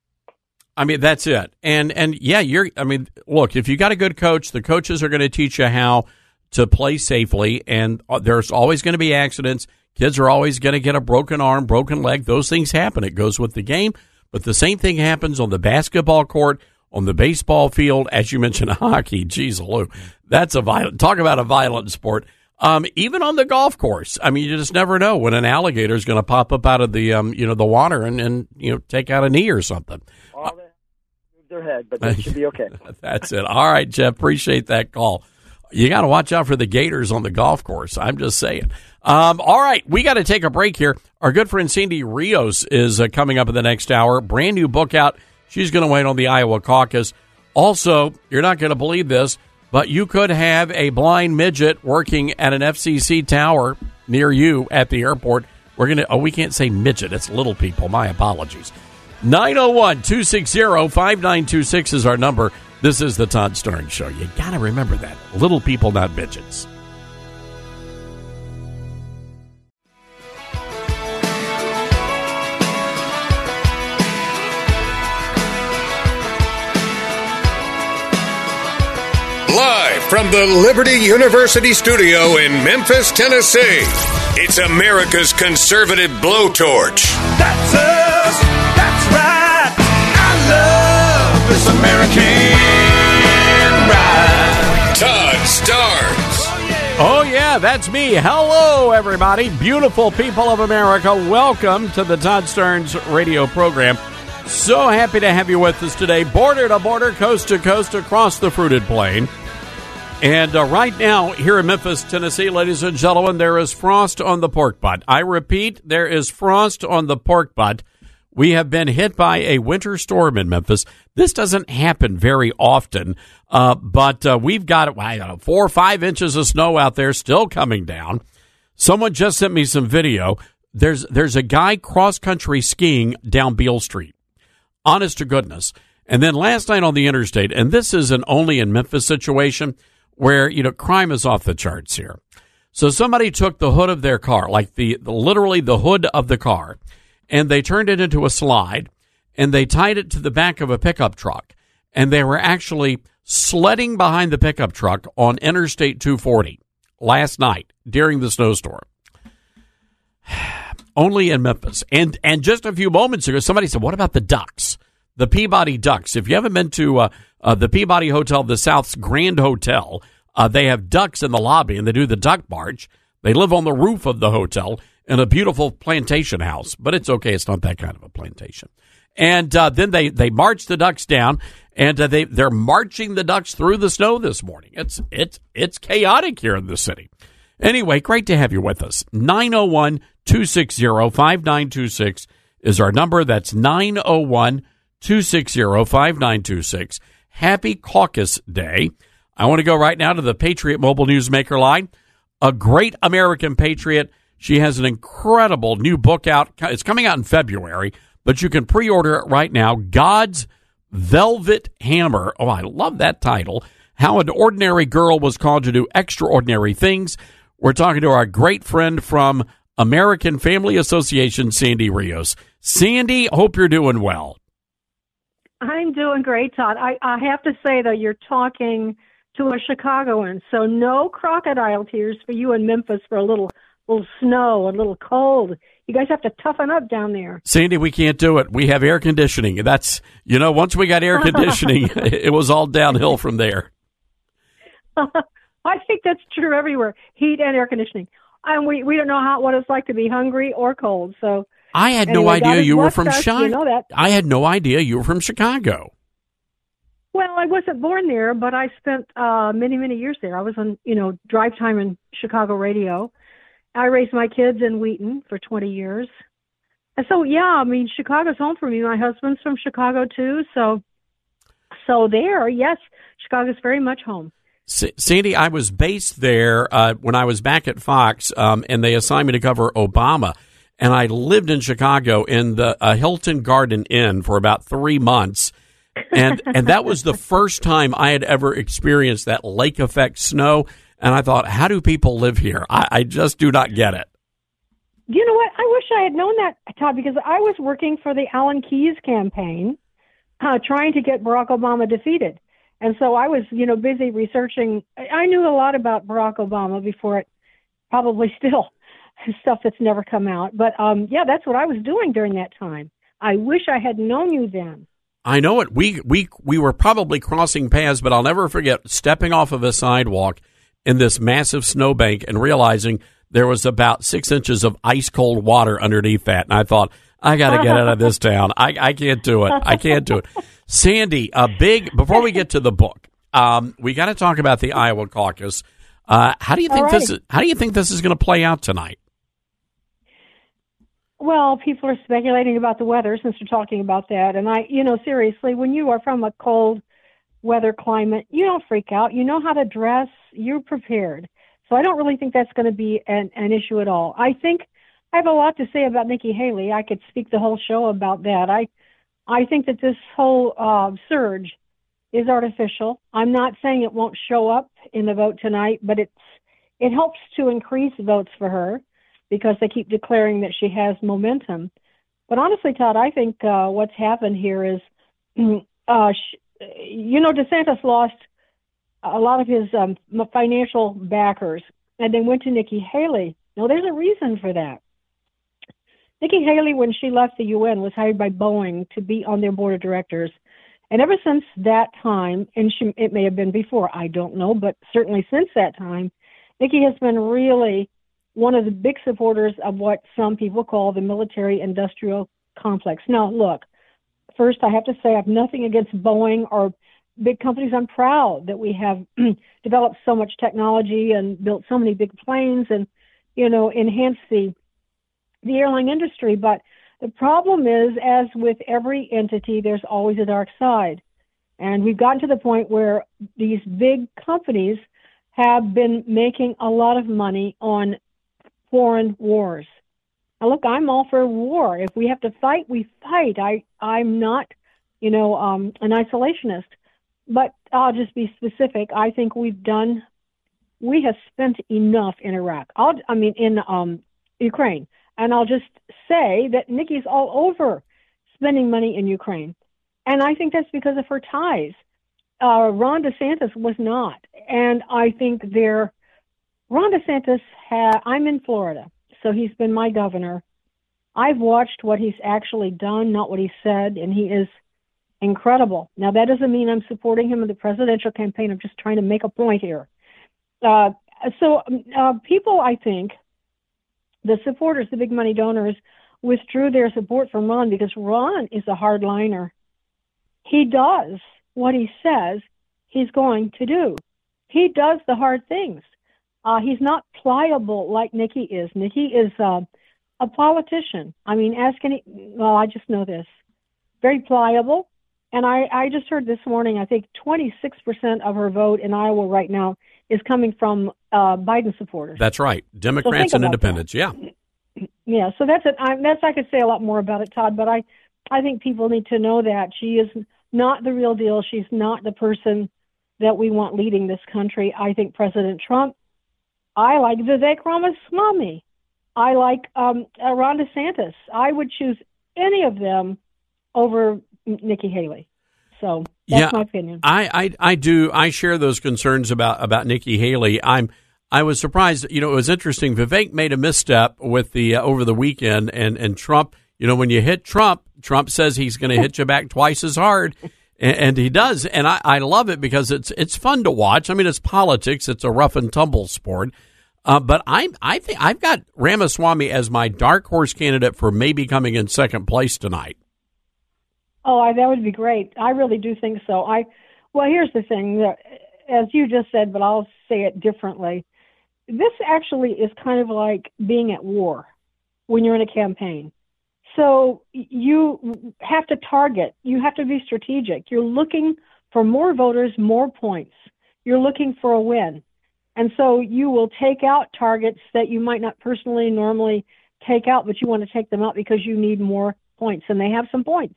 I mean, that's it. And and yeah, you're. I mean, look, if you got a good coach, the coaches are going to teach you how to play safely, and uh, there's always going to be accidents. Kids are always going to get a broken arm, broken leg. Those things happen. It goes with the game. But the same thing happens on the basketball court, on the baseball field, as you mentioned, hockey. Jeez, Lou, that's a violent. Talk about a violent sport. Um, even on the golf course, I mean, you just never know when an alligator is going to pop up out of the um, you know, the water and and you know, take out a knee or something. Move their head, but they should be okay. That's it. All right, Jeff. Appreciate that call. You got to watch out for the Gators on the golf course. I'm just saying. Um, all right, we got to take a break here. Our good friend Sandy Rios is uh, coming up in the next hour. Brand new book out. She's going to wait on the Iowa caucus. Also, you're not going to believe this, but you could have a blind midget working at an FCC tower near you at the airport. We're going to, oh, we can't say midget. It's little people. My apologies. 901 260 5926 is our number. This is the Todd Starnes Show. You got to remember that. Little people, not midgets. Live from the Liberty University studio in Memphis, Tennessee, it's America's conservative blowtorch. That's us. That's right. I love this American ride. Todd Starnes. Oh, yeah, that's me. Hello, everybody. Beautiful people of America. Welcome to the Todd Starnes radio program. So happy to have you with us today, border to border, coast to coast, across the fruited plain. And uh, right now, here in Memphis, Tennessee, ladies and gentlemen, there is frost on the pork butt. I repeat, there is frost on the pork butt. We have been hit by a winter storm in Memphis. This doesn't happen very often, uh, but uh, we've got know, four or five inches of snow out there still coming down. Someone just sent me some video. There's there's a guy cross country skiing down Beale Street. Honest to goodness. And then last night on the interstate, and this is an only in Memphis situation where you know crime is off the charts here. So somebody took the hood of their car, like the, the literally the hood of the car, and they turned it into a slide and they tied it to the back of a pickup truck. And they were actually sledding behind the pickup truck on Interstate 240 last night during the snowstorm. Only in Memphis. And and just a few moments ago, somebody said, "What about the ducks? The Peabody Ducks? If you haven't been to uh, uh, the Peabody Hotel, the South's Grand Hotel, uh, they have ducks in the lobby, and they do the duck march. They live on the roof of the hotel in a beautiful plantation house, but it's okay. It's not that kind of a plantation. And uh, then they they march the ducks down, and uh, they they're marching the ducks through the snow this morning. It's it's it's chaotic here in the city. Anyway, great to have you with us. 901 260 5926 is our number. That's 901 260 5926. Happy Caucus Day. I want to go right now to the Patriot Mobile Newsmaker line. A great American patriot. She has an incredible new book out. It's coming out in February, but you can pre order it right now. God's Velvet Hammer. Oh, I love that title. How an Ordinary Girl Was Called to Do Extraordinary Things. We're talking to our great friend from American Family Association, Sandy Rios. Sandy, hope you're doing well. I'm doing great, Todd. I, I have to say, though, you're talking to a Chicagoan, so no crocodile tears for you in Memphis for a little little snow, a little cold. You guys have to toughen up down there. Sandy, we can't do it. We have air conditioning. That's, you know, once we got air conditioning, it was all downhill from there. I think that's true everywhere. Heat and air conditioning. And we, we don't know how what it's like to be hungry or cold. So I had anyway, no idea you were from Chicago. You know that. I had no idea you were from Chicago. Well, I wasn't born there, but I spent uh many, many years there. I was on, you know, drive time in Chicago radio. I raised my kids in Wheaton for 20 years. And so, yeah, I mean, Chicago's home for me. My husband's from Chicago too, so so there, yes, Chicago's very much home. Sandy, I was based there uh, when I was back at Fox, um, and they assigned me to cover Obama. And I lived in Chicago in the uh, Hilton Garden Inn for about three months, and and that was the first time I had ever experienced that lake effect snow. And I thought, how do people live here? I, I just do not get it. You know what? I wish I had known that, Todd, because I was working for the Alan Keyes campaign, uh, trying to get Barack Obama defeated. And so I was, you know, busy researching. I knew a lot about Barack Obama before it, probably still, stuff that's never come out. But um, yeah, that's what I was doing during that time. I wish I had known you then. I know it. We we we were probably crossing paths, but I'll never forget stepping off of a sidewalk in this massive snowbank and realizing there was about six inches of ice cold water underneath that, and I thought, I got to get out of this town. I, I can't do it. I can't do it. Sandy, a big before we get to the book, um, we got to talk about the Iowa caucus. Uh, how do you think this is? How do you think this is going to play out tonight? Well, people are speculating about the weather since we're talking about that, and I, you know, seriously, when you are from a cold weather climate, you don't freak out. You know how to dress. You're prepared. So I don't really think that's going to be an, an issue at all. I think I have a lot to say about Nikki Haley. I could speak the whole show about that. I I think that this whole uh, surge is artificial. I'm not saying it won't show up in the vote tonight, but it's it helps to increase votes for her because they keep declaring that she has momentum. But honestly, Todd, I think uh, what's happened here is, uh, sh- you know, DeSantis lost a lot of his um, financial backers, and then went to Nikki Haley. Now, there's a reason for that. Nikki Haley, when she left the UN, was hired by Boeing to be on their board of directors. And ever since that time, and she, it may have been before, I don't know, but certainly since that time, Nikki has been really one of the big supporters of what some people call the military industrial complex. Now, look, first I have to say I have nothing against Boeing or big companies. I'm proud that we have developed so much technology and built so many big planes and, you know, enhanced the the airline industry. But the problem is, as with every entity, there's always a dark side. And we've gotten to the point where these big companies have been making a lot of money on foreign wars. Now, look, I'm all for war. If we have to fight, we fight. I, I'm not, you know, um, an isolationist. But I'll just be specific. I think we've done, we have spent enough in Iraq. I'll, I mean, in um, Ukraine. And I'll just say that Nikki's all over spending money in Ukraine. And I think that's because of her ties. Uh, Ron DeSantis was not. And I think they're, Ron DeSantis, ha- I'm in Florida, so he's been my governor. I've watched what he's actually done, not what he said, and he is incredible. Now, that doesn't mean I'm supporting him in the presidential campaign. I'm just trying to make a point here. Uh, so, um, uh, people, I think, the supporters, the big money donors, withdrew their support from Ron because Ron is a hardliner. He does what he says he's going to do. He does the hard things. Uh, he's not pliable like Nikki is. Nikki is uh, a politician. I mean, ask any. Well, I just know this. very pliable. And I, I just heard this morning, I think 26% of her vote in Iowa right now is coming from uh, Biden supporters. That's right. Democrats So and independents. Yeah. Yeah, so that's it. I, that's I could say a lot more about it, Todd. But I, I think people need to know that she is not the real deal. She's not the person that we want leading this country. I think President Trump. I like Vivek Ramaswamy. I like um, uh, Ron DeSantis. I would choose any of them over Nikki Haley. So that's yeah, my opinion. I, I I do I share those concerns about about Nikki Haley. I'm I was surprised. You know, it was interesting. Vivek made a misstep with the uh, over the weekend, and and Trump. You know, when you hit Trump, Trump says he's going to hit you back twice as hard, and, and he does. And I, I love it because it's it's fun to watch. I mean, it's politics. It's a rough and tumble sport. Uh, but I I think I've got Ramaswamy as my dark horse candidate for maybe coming in second place tonight. Oh, I, that would be great. I really do think so. I well, here's the thing. As you just said, but I'll say it differently. This actually is kind of like being at war when you're in a campaign. So you have to target. You have to be strategic. You're looking for more voters, more points. You're looking for a win. And so you will take out targets that you might not personally normally take out, but you want to take them out because you need more points. And they have some points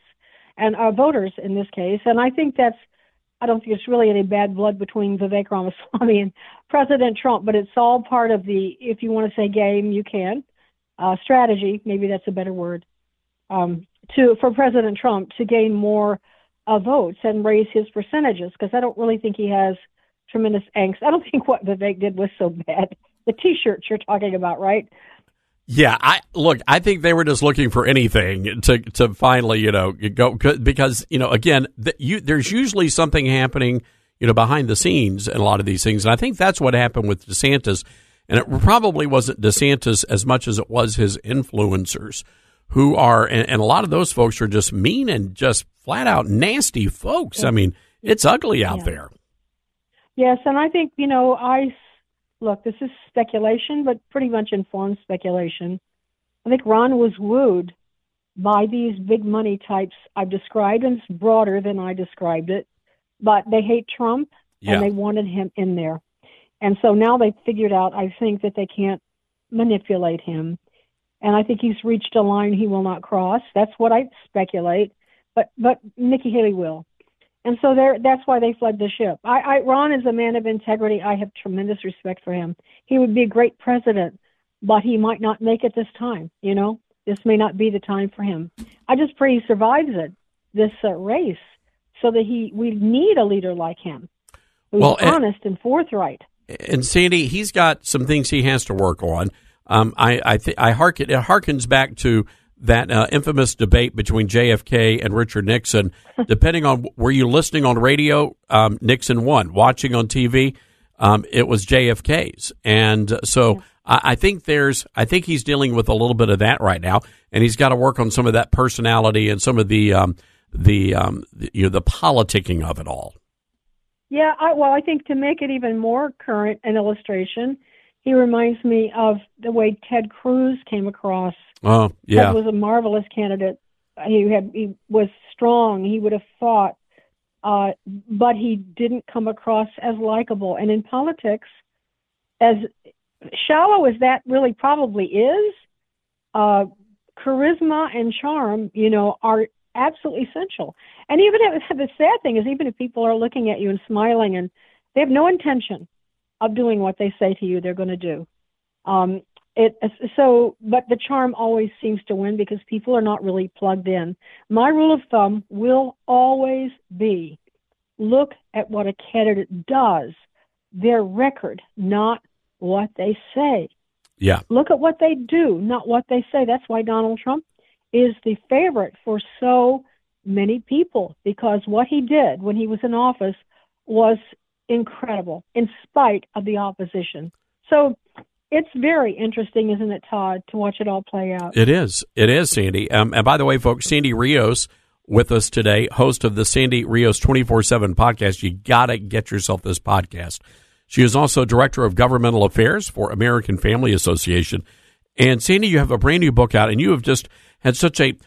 and our voters in this case. And I think that's, I don't think it's really any bad blood between Vivek Ramaswamy and President Trump, but it's all part of the, if you want to say game, you can, uh, strategy, maybe that's a better word, um, to, for President Trump to gain more uh, votes and raise his percentages, because I don't really think he has tremendous angst. I don't think what Vivek did was so bad. The T-shirts you're talking about, right? Yeah, I look. I think they were just looking for anything to to finally, you know, go because you know, again, the, you, there's usually something happening, you know, behind the scenes in a lot of these things, and I think that's what happened with DeSantis, and it probably wasn't DeSantis as much as it was his influencers, who are, and, and a lot of those folks are just mean and just flat out nasty folks. I mean, it's ugly out Yeah. there. Yes, and I think you know I look. This is speculation, but pretty much informed speculation. I think Ron was wooed by these big money types I've described, and it's broader than I described it. But they hate Trump, Yeah. and they wanted him in there, and so now they figured out. I think that they can't manipulate him, and I think he's reached a line he will not cross. That's what I speculate. But but Nikki Haley will. And so there, that's why they fled the ship. I, I, Ron is a man of integrity. I have tremendous respect for him. He would be a great president, but he might not make it this time. You know, this may not be the time for him. I just pray he survives it, this uh, race, so that he. We need a leader like him, who's Well, and- honest and forthright. and Sandy, he's got some things he has to work on. Um, I I, th- I harken it harkens back to that uh, infamous debate between JFK and Richard Nixon. Depending on were you listening on radio, um, Nixon won. Watching on TV, um, it was JFK's, and uh, so I, I think there's I think he's dealing with a little bit of that right now, and he's got to work on some of that personality and some of the um, the, um, the you know the politicking of it all. Yeah, I, well, I think to make it even more current an illustration, he reminds me of the way Ted Cruz came across. Oh yeah. Was a marvelous candidate. He had he was strong. He would have fought, uh, but he didn't come across as likable. And in politics, as shallow as that really probably is, uh, charisma and charm, you know, are absolutely essential. And even if the sad thing is, even if people are looking at you and smiling and they have no intention of doing what they say to you, they're going to do. Um, it so, but the charm always seems to win because people are not really plugged in. My rule of thumb will always be: look at what a candidate does, their record, not what they say. Yeah. Look at what they do, not what they say. That's why Donald Trump is the favorite for so many people because what he did when he was in office was incredible in spite of the opposition. So it's very interesting, isn't it, Todd, to watch it all play out? It is. It is, Sandy. Um, and by the way, folks, Sandy Rios with us today, host of the Sandy Rios 24 7 podcast. You got to get yourself this podcast. She is also director of governmental affairs for American Family Association. And Sandy, you have a brand new book out, and you have just had such a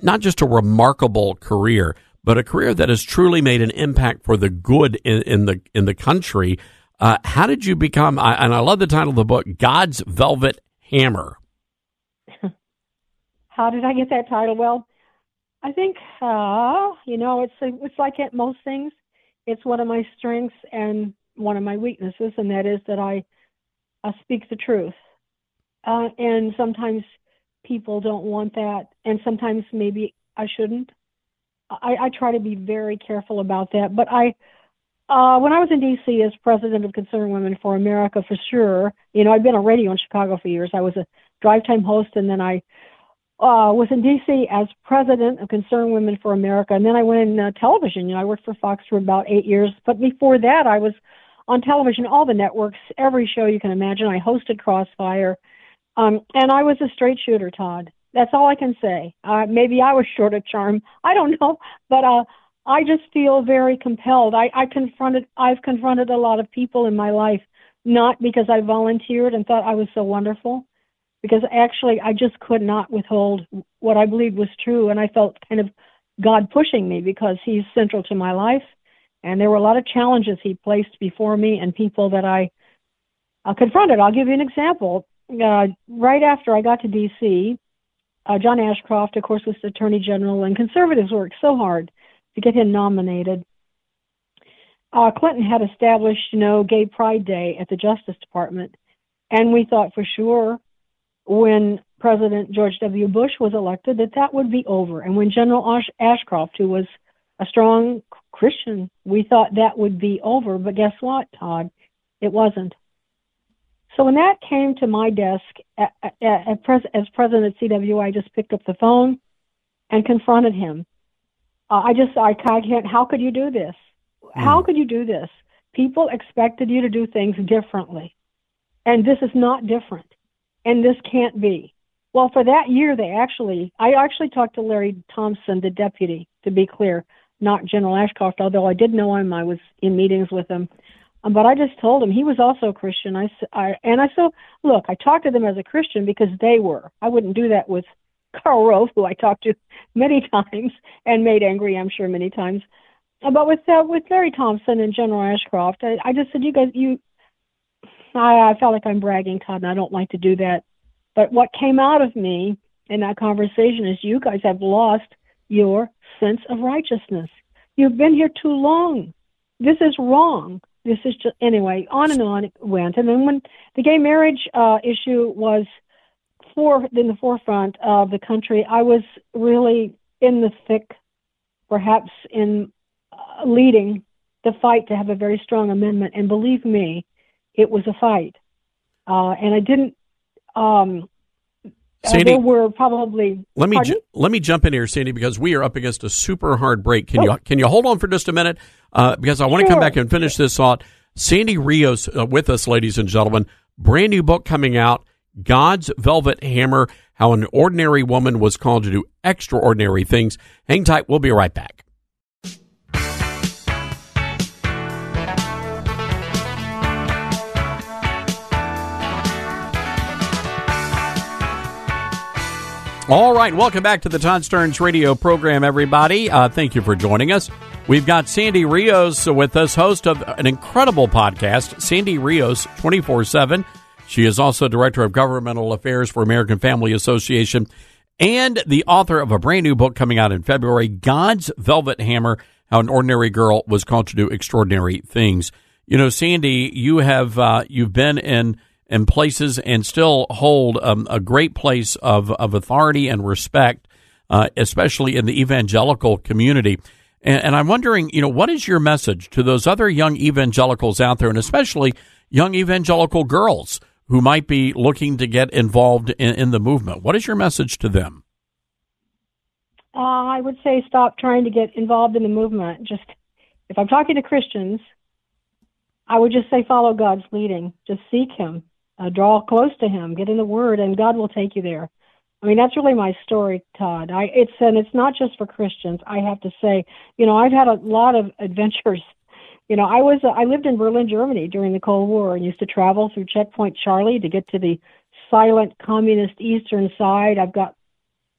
not just a remarkable career, but a career that has truly made an impact for the good in, in the in the country. Uh, how did you become? and I love the title of the book, God's Velvet Hammer. how did I get that title? Well, I think uh, you know it's it's like at most things. It's one of my strengths and one of my weaknesses, and that is that I, speak the truth. Uh, and sometimes people don't want that, and sometimes maybe I shouldn't. I, I try to be very careful about that. But I, uh, when I was in D.C. as president of Concerned Women for America, for sure, you know, I'd been on radio in Chicago for years. I was a drive time host, and then I uh, was in D.C. as president of Concerned Women for America, and then I went in uh, television. You know, I worked for Fox for about eight years, but before that, I was on television, all the networks, every show you can imagine. I hosted Crossfire, um, and I was a straight shooter, Todd. That's all I can say. Uh, maybe I was short of charm. I don't know, but uh, I just feel very compelled. I, I confronted. I've confronted a lot of people in my life, not because I volunteered and thought I was so wonderful, because actually I just could not withhold what I believed was true, and I felt kind of God pushing me because He's central to my life, and there were a lot of challenges He placed before me and people that I uh, confronted. I'll give you an example. Uh, right after I got to D.C., uh, John Ashcroft, of course, was the Attorney General, and conservatives worked so hard to get him nominated. Uh, Clinton had established, you know, Gay Pride Day at the Justice Department, and we thought for sure when President George W. Bush was elected that that would be over. And when General Ash- Ashcroft, who was a strong Christian, we thought that would be over. But guess what, Todd? It wasn't. So when that came to my desk at, at, at pres- as president at CW, I just picked up the phone and confronted him. Uh, I just, I, can't, how could you do this? How could you do this? People expected you to do things differently. And this is not different and this can't be. Well, for that year, they actually, I actually talked to Larry Thompson, the deputy, to be clear, not General Ashcroft, although I did know him. I was in meetings with him. Um, but I just told him he was also a Christian. I, I and I so look, I talked to them as a Christian because they were. I wouldn't do that with Karl Rove, who I talked to many times and made angry, I'm sure, many times. Uh, but with uh, with Larry Thompson and General Ashcroft, I, I just said, you guys, you I, I felt like I'm bragging, Todd, and I don't like to do that. But what came out of me in that conversation is you guys have lost your sense of righteousness. You've been here too long. This is wrong. This is just anyway. On and on it went. And then when the gay marriage uh, issue was for in the forefront of the country, I was really in the thick, perhaps in uh, leading the fight to have a very strong amendment. And believe me, it was a fight. Uh, and I didn't. Um, uh, Sandy, there were probably. Let me ju- let me jump in here, Sandy, because we are up against a super hard break. Can oh. you can you hold on for just a minute? Uh, because I want to come back and finish this thought. Sandy Rios uh, with us, ladies and gentlemen. Brand new book coming out. God's Velvet Hammer: How an Ordinary Woman Was Called to Do Extraordinary Things. Hang tight. We'll be right back. All right, welcome back to the Todd Starnes radio program, everybody. Uh, thank you for joining us. We've got Sandy Rios with us, host of an incredible podcast, Sandy Rios 24 7. She is also Director of Governmental Affairs for American Family Association and the author of a brand new book coming out in February, God's Velvet Hammer How an Ordinary Girl Was Called to Do Extraordinary Things. You know, Sandy, you have uh, you've been in and places and still hold um, a great place of, of authority and respect, uh, especially in the evangelical community. And, and, I'm wondering, you know, what is your message to those other young evangelicals out there, and especially young evangelical girls who might be looking to get involved in, in the movement? What is your message to them? Uh, I would say stop trying to get involved in the movement. Just if I'm talking to Christians, I would just say follow God's leading. Just seek Him uh, draw close to Him, get in the Word, and God will take you there. I mean, that's really my story, Todd. I it's and it's not just for Christians. I have to say, you know, I've had a lot of adventures. You know, I was I lived in Berlin, Germany during the Cold War, and used to travel through Checkpoint Charlie to get to the silent communist eastern side. I've got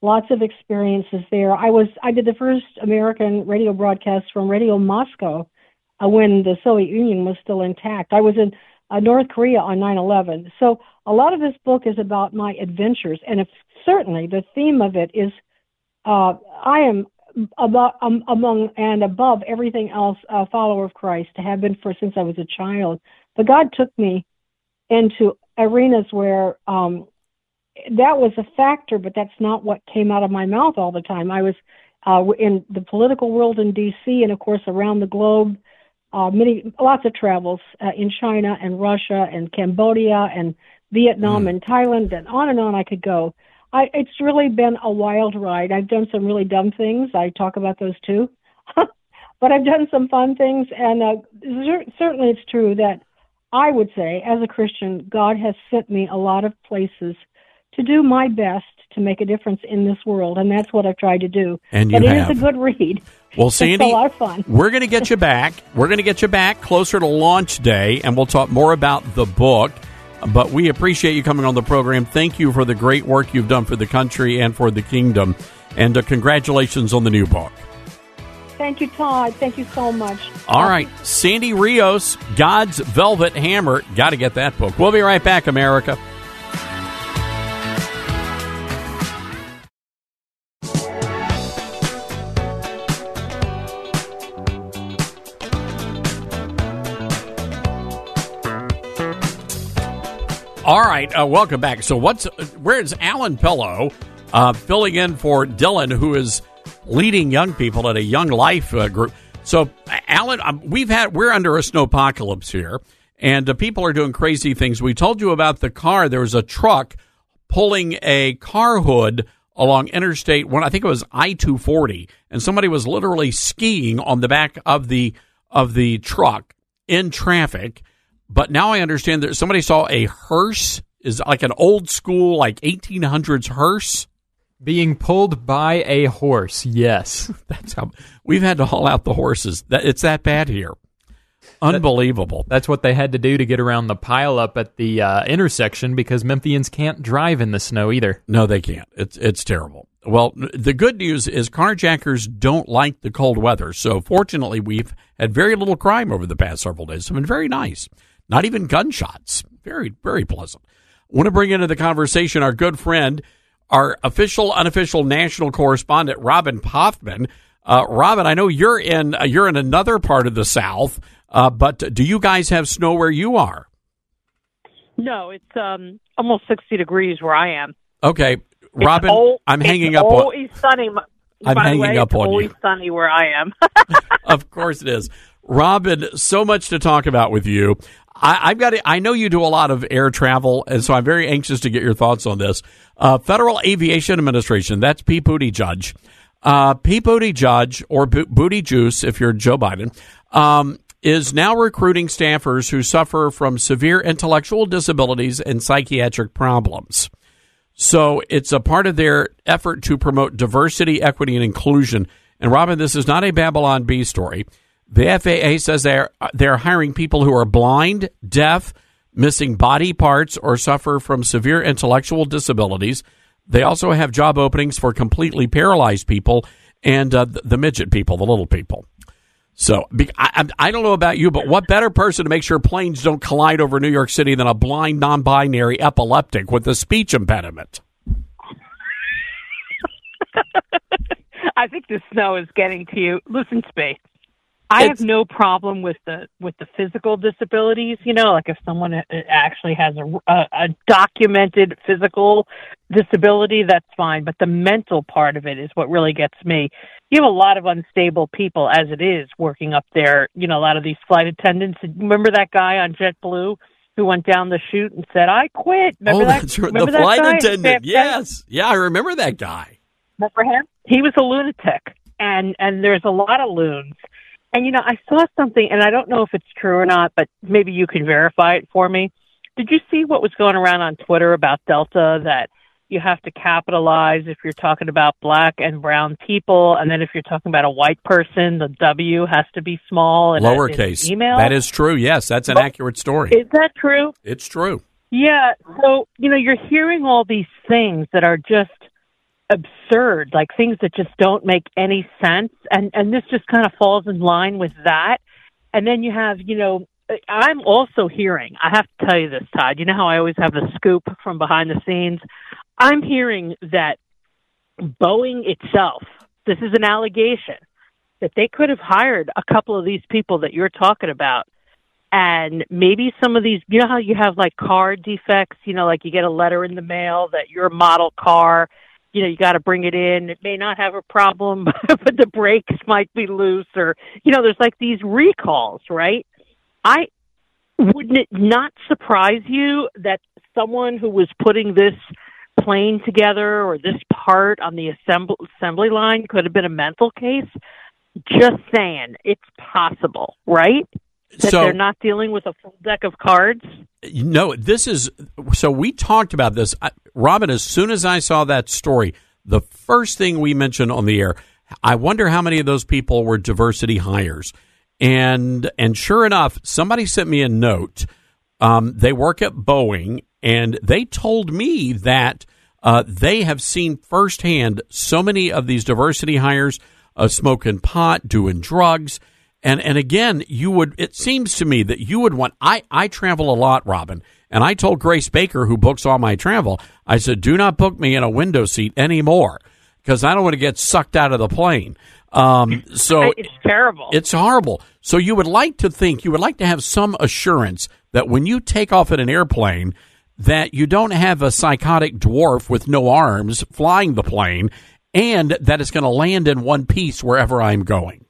lots of experiences there. I was I did the first American radio broadcast from Radio Moscow uh, when the Soviet Union was still intact. I was in uh, North Korea on 9/11. So a lot of this book is about my adventures, and if certainly the theme of it is uh, I am above, um, among and above everything else a follower of Christ. Have been for since I was a child. But God took me into arenas where um, that was a factor, but that's not what came out of my mouth all the time. I was uh, in the political world in D.C. and of course around the globe. Uh, many, lots of travels uh, in China and Russia and Cambodia and Vietnam mm. and Thailand and on and on I could go. I, it's really been a wild ride. I've done some really dumb things. I talk about those too, but I've done some fun things, and uh, certainly it's true that I would say, as a Christian, God has sent me a lot of places to do my best to make a difference in this world, and that's what I've tried to do. And you but have. it is a good read. Well, Sandy, it's a lot of fun. we're going to get you back. We're going to get you back closer to launch day, and we'll talk more about the book. But we appreciate you coming on the program. Thank you for the great work you've done for the country and for the kingdom. And uh, congratulations on the new book. Thank you, Todd. Thank you so much. All right. Sandy Rios, God's Velvet Hammer. Got to get that book. We'll be right back, America. All right, uh, welcome back. So, what's where's Alan Pillow uh, filling in for Dylan, who is leading young people at a Young Life uh, group? So, Alan, um, we've had we're under a snowpocalypse here, and uh, people are doing crazy things. We told you about the car. There was a truck pulling a car hood along Interstate One. I think it was I two forty, and somebody was literally skiing on the back of the of the truck in traffic but now I understand that somebody saw a hearse is like an old school like 1800s hearse being pulled by a horse. Yes, that's how we've had to haul out the horses. That it's that bad here. Unbelievable. That, that's what they had to do to get around the pileup at the uh, intersection because Memphians can't drive in the snow either. No, they can't. It's it's terrible. Well, the good news is carjackers don't like the cold weather. So fortunately, we've had very little crime over the past several days. It's been very nice. Not even gunshots. Very, very pleasant. I want to bring into the conversation our good friend, our official, unofficial national correspondent, Robin Poffman. Uh, Robin, I know you're in uh, you're in another part of the South, uh, but do you guys have snow where you are? No, it's um, almost sixty degrees where I am. Okay, Robin, old, I'm hanging up. Always on, sunny. I'm By hanging way, up on always you. sunny where I am. of course it is. Robin, so much to talk about with you. I, have got. To, I know you do a lot of air travel, and so I'm very anxious to get your thoughts on this. Uh, Federal Aviation Administration. That's Pete Buttigieg. Uh, Pete Buttigieg or Bo- Booty Juice, if you're Joe Biden, um, is now recruiting staffers who suffer from severe intellectual disabilities and psychiatric problems. So it's a part of their effort to promote diversity, equity, and inclusion. And Robin, this is not a Babylon Bee story. The FAA says they're they're hiring people who are blind, deaf, missing body parts, or suffer from severe intellectual disabilities. They also have job openings for completely paralyzed people and uh, the, midget people, the little people. So I, I don't know about you, but what better person to make sure planes don't collide over New York City than a blind, non-binary epileptic with a speech impediment? I think the snow is getting to you. Listen me. I It's- have no problem with the with the physical disabilities. You know, like if someone uh, actually has a, a, a documented physical disability, that's fine. But the mental part of it is what really gets me. You have a lot of unstable people as it is working up there. You know, a lot of these flight attendants. Remember that guy on JetBlue who went down the chute and said, "I quit." Remember oh, that? that's right. remember The that flight guy? attendant. Yes. Yeah, I remember that guy. Remember him? He was a lunatic, and and there's a lot of loons. And you know, I saw something, and I don't know if it's true or not, but maybe you can verify it for me. Did you see what was going around on Twitter about Delta? That you have to capitalize if you're talking about black and brown people, and then if you're talking about a white person, the W has to be small and Lowercase. email. That is true. Yes, that's an accurate story. Is that true? it's true. Yeah. So, you know, you're hearing all these things that are just absurd, like things that just don't make any sense. And and this just kind of falls in line with that. And then you have, you know, I'm also hearing. I have to tell you this, Todd. You know how I always have the scoop from behind the scenes. I'm hearing that Boeing itself. This is an allegation that they could have hired a couple of these people that you're talking about and maybe some of these you know how you have like car defects you know like you get a letter in the mail that your model car you know you got to bring it in. It may not have a problem but the brakes might be loose or you know there's like these recalls right? I wouldn't it not surprise you that someone who was putting this plane together or this part on the assembly assembly line could have been a mental case? Just saying it's possible right that So- they're not dealing with a full deck of cards No, this is so we talked about this. I, Robin, as soon as I saw that story, the first thing we mentioned on the air, I wonder how many of those people were diversity hires. And and sure enough, somebody sent me a note. Um, they work at Boeing, and they told me that uh, they have seen firsthand so many of these diversity hires uh, smoking pot, doing drugs. And and again, you would it seems to me that you would want I I travel a lot, Robin, and I told Grace Baker who books all my travel, I said, "Do not book me in a window seat anymore because I don't want to get sucked out of the plane." Um, so it's terrible it's horrible. So you would like to think you would like to have some assurance that when you take off in an airplane that you don't have a psychotic dwarf with no arms flying the plane and that it's going to land in one piece wherever I'm going.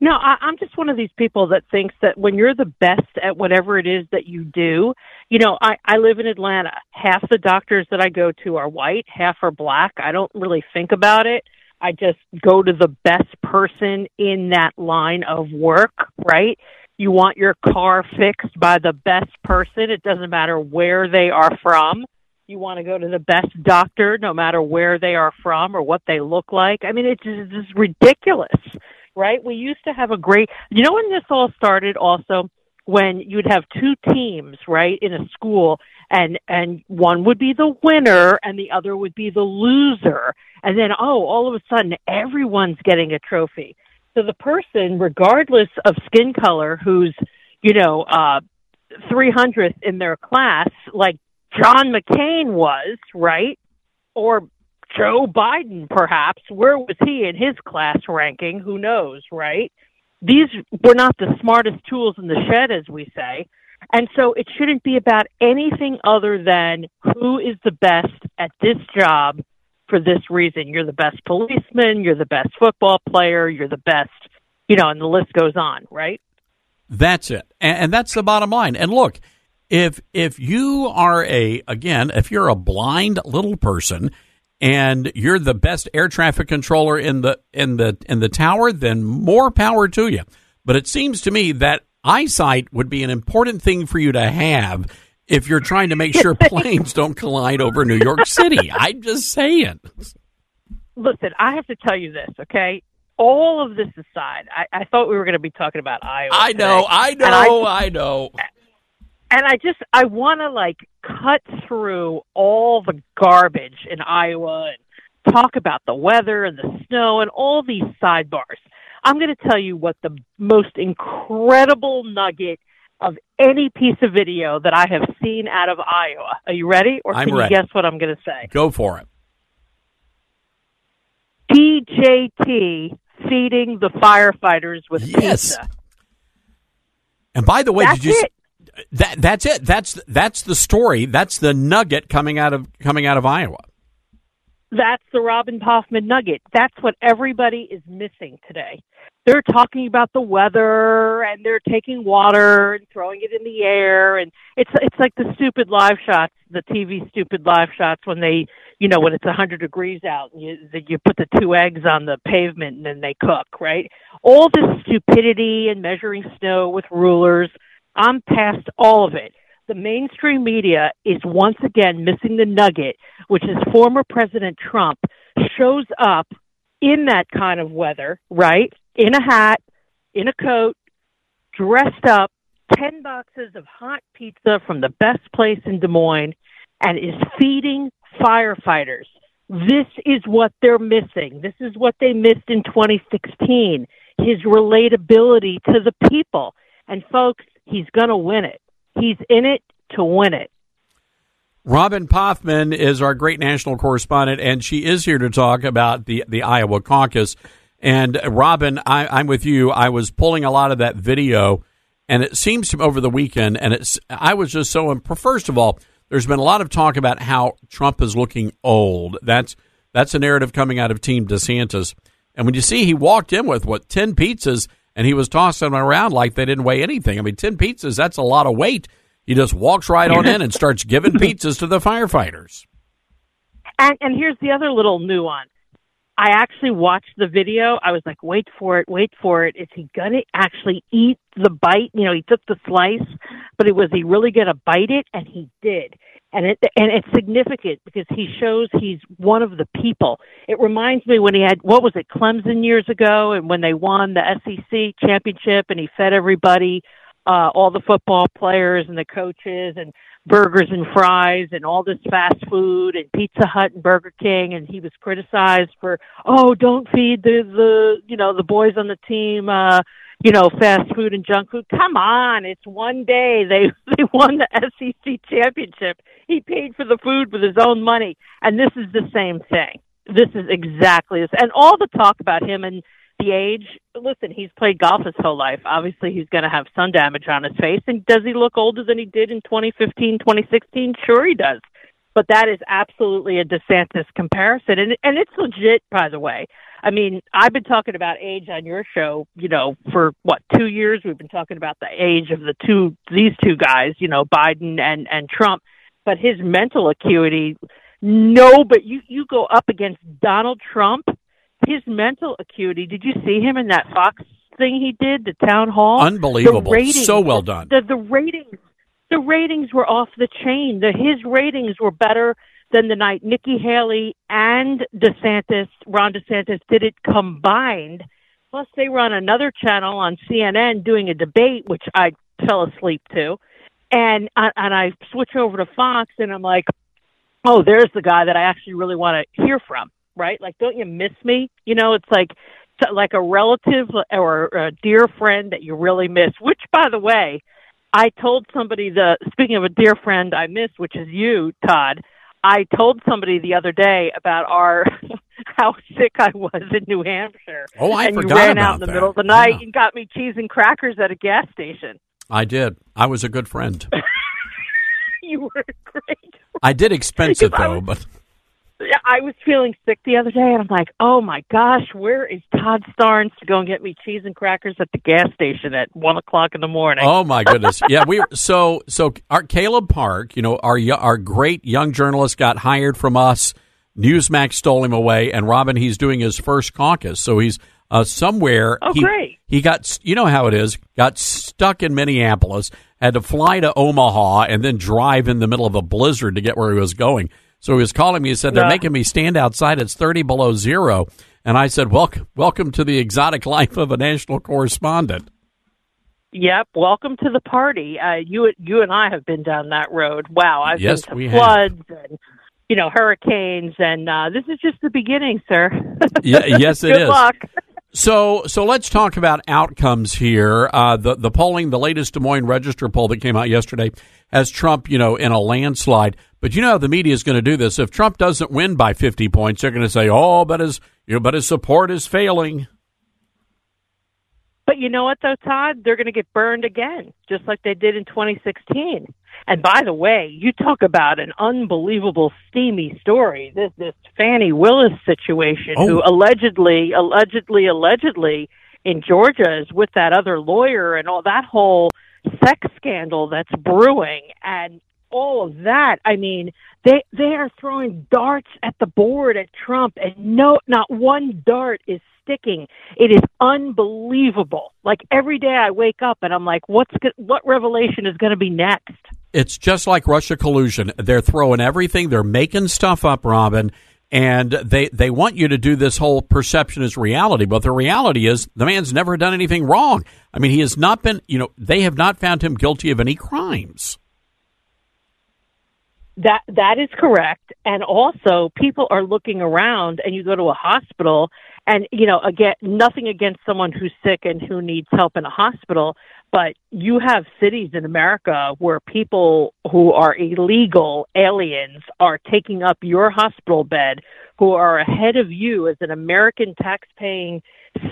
No, I, I'm just one of these people that thinks that when you're the best at whatever it is that you do, you know, I, I live in Atlanta. Half the doctors that I go to are white, half are black. I don't really think about it. I just go to the best person in that line of work, right? You want your car fixed by the best person. It doesn't matter where they are from. You want to go to the best doctor, no matter where they are from or what they look like. I mean, it's just, it's ridiculous, right? We used to have a great, you know, when this all started also, when you'd have two teams, right, in a school and, and one would be the winner and the other would be the loser. And then, oh, all of a sudden everyone's getting a trophy. So the person, regardless of skin color, who's, you know, uh, 300th in their class, like John McCain was, right? Or Joe Biden, perhaps. Where was he in his class ranking? Who knows, right? These were not the smartest tools in the shed, as we say. And so it shouldn't be about anything other than who is the best at this job for this reason. You're the best policeman, you're the best football player, you're the best, you know, and the list goes on, right? That's it, and, that's the bottom line. And look, if if you are a again, if you're a blind little person and you're the best air traffic controller in the in the in the tower, then more power to you. But it seems to me that eyesight would be an important thing for you to have if you're trying to make sure planes don't collide over New York City. I'm just saying. Listen, I have to tell you this, okay? All of this aside, I, I thought we were going to be talking about Iowa. I know, today. I know, I know. And I just I want to like cut through all the garbage in Iowa and talk about the weather and the snow and all these sidebars. I'm going to tell you what the most incredible nugget of any piece of video that I have seen out of Iowa. Are you ready? Or I'm can ready. you guess what I'm going to say? Go for it. DJT feeding the firefighters with Yes. pizza. And by the way, That's did you? it. That that's it. That's that's the story. That's the nugget coming out of coming out of Iowa. That's the Robin Hoffman nugget. That's what everybody is missing today. They're talking about the weather and they're taking water and throwing it in the air and it's it's like the stupid live shots, the TV stupid live shots when they, you know, when it's a 100 degrees out and you you put the two eggs on the pavement and then they cook, right? All this stupidity and measuring snow with rulers, I'm past all of it the mainstream media is once again missing the nugget, which is former President Trump shows up in that kind of weather, right? In a hat, in a coat, dressed up, 10 boxes of hot pizza from the best place in Des Moines, and is feeding firefighters This is what they're missing. This is what they missed in 2016. His relatability to the people. And folks, he's going to win it. He's in it to win it. Robin Poffman is our great national correspondent, and she is here to talk about the, the Iowa caucus. And Robin, I, I'm with you. I was pulling a lot of that video, and it seems to over the weekend, and it's I was just so imp- first of all, there's been a lot of talk about how Trump is looking old. That's that's a narrative coming out of Team DeSantis. And when you see he walked in with what ten pizzas, and he was tossing them around like they didn't weigh anything. I mean, ten pizzas that's a lot of weight he just walks right on in and starts giving pizzas to the firefighters. And and here's the other little nuance. I actually watched the video. I was like, wait for it, wait for it. Is he gonna actually eat the bite? You know, he took the slice, but it was he really gonna bite it? And he did. And it and it's significant because he shows he's one of the people. It reminds me when he had what was it, Clemson years ago, and when they won the SEC championship, and he fed everybody uh, all the football players and the coaches and burgers and fries and all this fast food and Pizza Hut and Burger King and he was criticized for oh don't feed the the you know the boys on the team uh you know fast food and junk food come on it's one day they they won the SEC championship he paid for the food with his own money and this is the same thing this is exactly this and all the talk about him and the age. Listen, he's played golf his whole life. Obviously, he's going to have sun damage on his face. And does he look older than he did in 2015, 2016? Sure, he does. But that is absolutely a DeSantis comparison, and and it's legit, by the way. I mean, I've been talking about age on your show, you know, for what two years. We've been talking about the age of the two these two guys, you know, Biden and and Trump. But his mental acuity, no. But you you go up against Donald Trump his mental acuity. Did you see him in that Fox thing he did, the town hall? Unbelievable. Ratings, so well done. The, the ratings the ratings were off the chain. The his ratings were better than the night Nikki Haley and DeSantis, Ron DeSantis did it combined. Plus they were on another channel on CNN doing a debate which I fell asleep to. And I, and I switch over to Fox and I'm like, "Oh, there's the guy that I actually really want to hear from." right? Like, don't you miss me? You know, it's like like a relative or a dear friend that you really miss. Which, by the way, I told somebody the speaking of a dear friend I miss, which is you, Todd. I told somebody the other day about our how sick I was in New Hampshire. Oh, I and forgot you ran about out in the that. middle of the night Yeah. and got me cheese and crackers at a gas station. I did. I was a good friend. you were great. I did expense it though, was- but I was feeling sick the other day, and I'm like, oh my gosh, where is Todd Starnes to go and get me cheese and crackers at the gas station at one o'clock in the morning? oh my goodness, yeah, we so so our Caleb Parke, you know, our our great young journalist got hired from us. Newsmax stole him away, and Robin, he's doing his first caucus, so he's uh, somewhere. Oh, he, great. He got, you know how it is, got stuck in Minneapolis, had to fly to Omaha, and then drive in the middle of a blizzard to get where he was going. So he was calling me. He said they're Yeah. making me stand outside. It's thirty below zero, and I said, "Welcome, welcome to the exotic life of a national correspondent." Yep, welcome to the party. Uh, you you and I have been down that road. Wow, I've Yes, been to we have. floods and you know hurricanes, and uh, this is just the beginning, sir. Yeah, yes, it Good is. luck. So, so let's talk about outcomes here. Uh, the the polling, the latest Des Moines Register poll that came out yesterday, has Trump, you know, in a landslide. But you know how the media is going to do this. If Trump doesn't win by fifty points, they're going to say, "Oh, but his, you know, but his support is failing." But you know what, though, Todd? They're going to get burned again, just like they did in 2016. And by the way, you talk about an unbelievable steamy story. This this Fani Willis situation, who oh. allegedly, allegedly, allegedly in Georgia is with that other lawyer and all that whole sex scandal that's brewing and all of that. I mean, they they are throwing darts at the board at Trump, and no, not one dart is sticking. It is unbelievable. Like every day I wake up and I'm like, what's what revelation is going to be next? It's just like Russia collusion. They're throwing everything. They're making stuff up, Robin, and they they want you to do this whole perception as reality. But the reality is, the man's never done anything wrong. I mean, he has not been. You know, they have not found him guilty of any crimes. That that is correct, and also people are looking around, and you go to a hospital, and you know, again, nothing against someone who's sick and who needs help in a hospital, but you have cities in America where people who are illegal aliens are taking up your hospital bed, who are ahead of you as an American tax-paying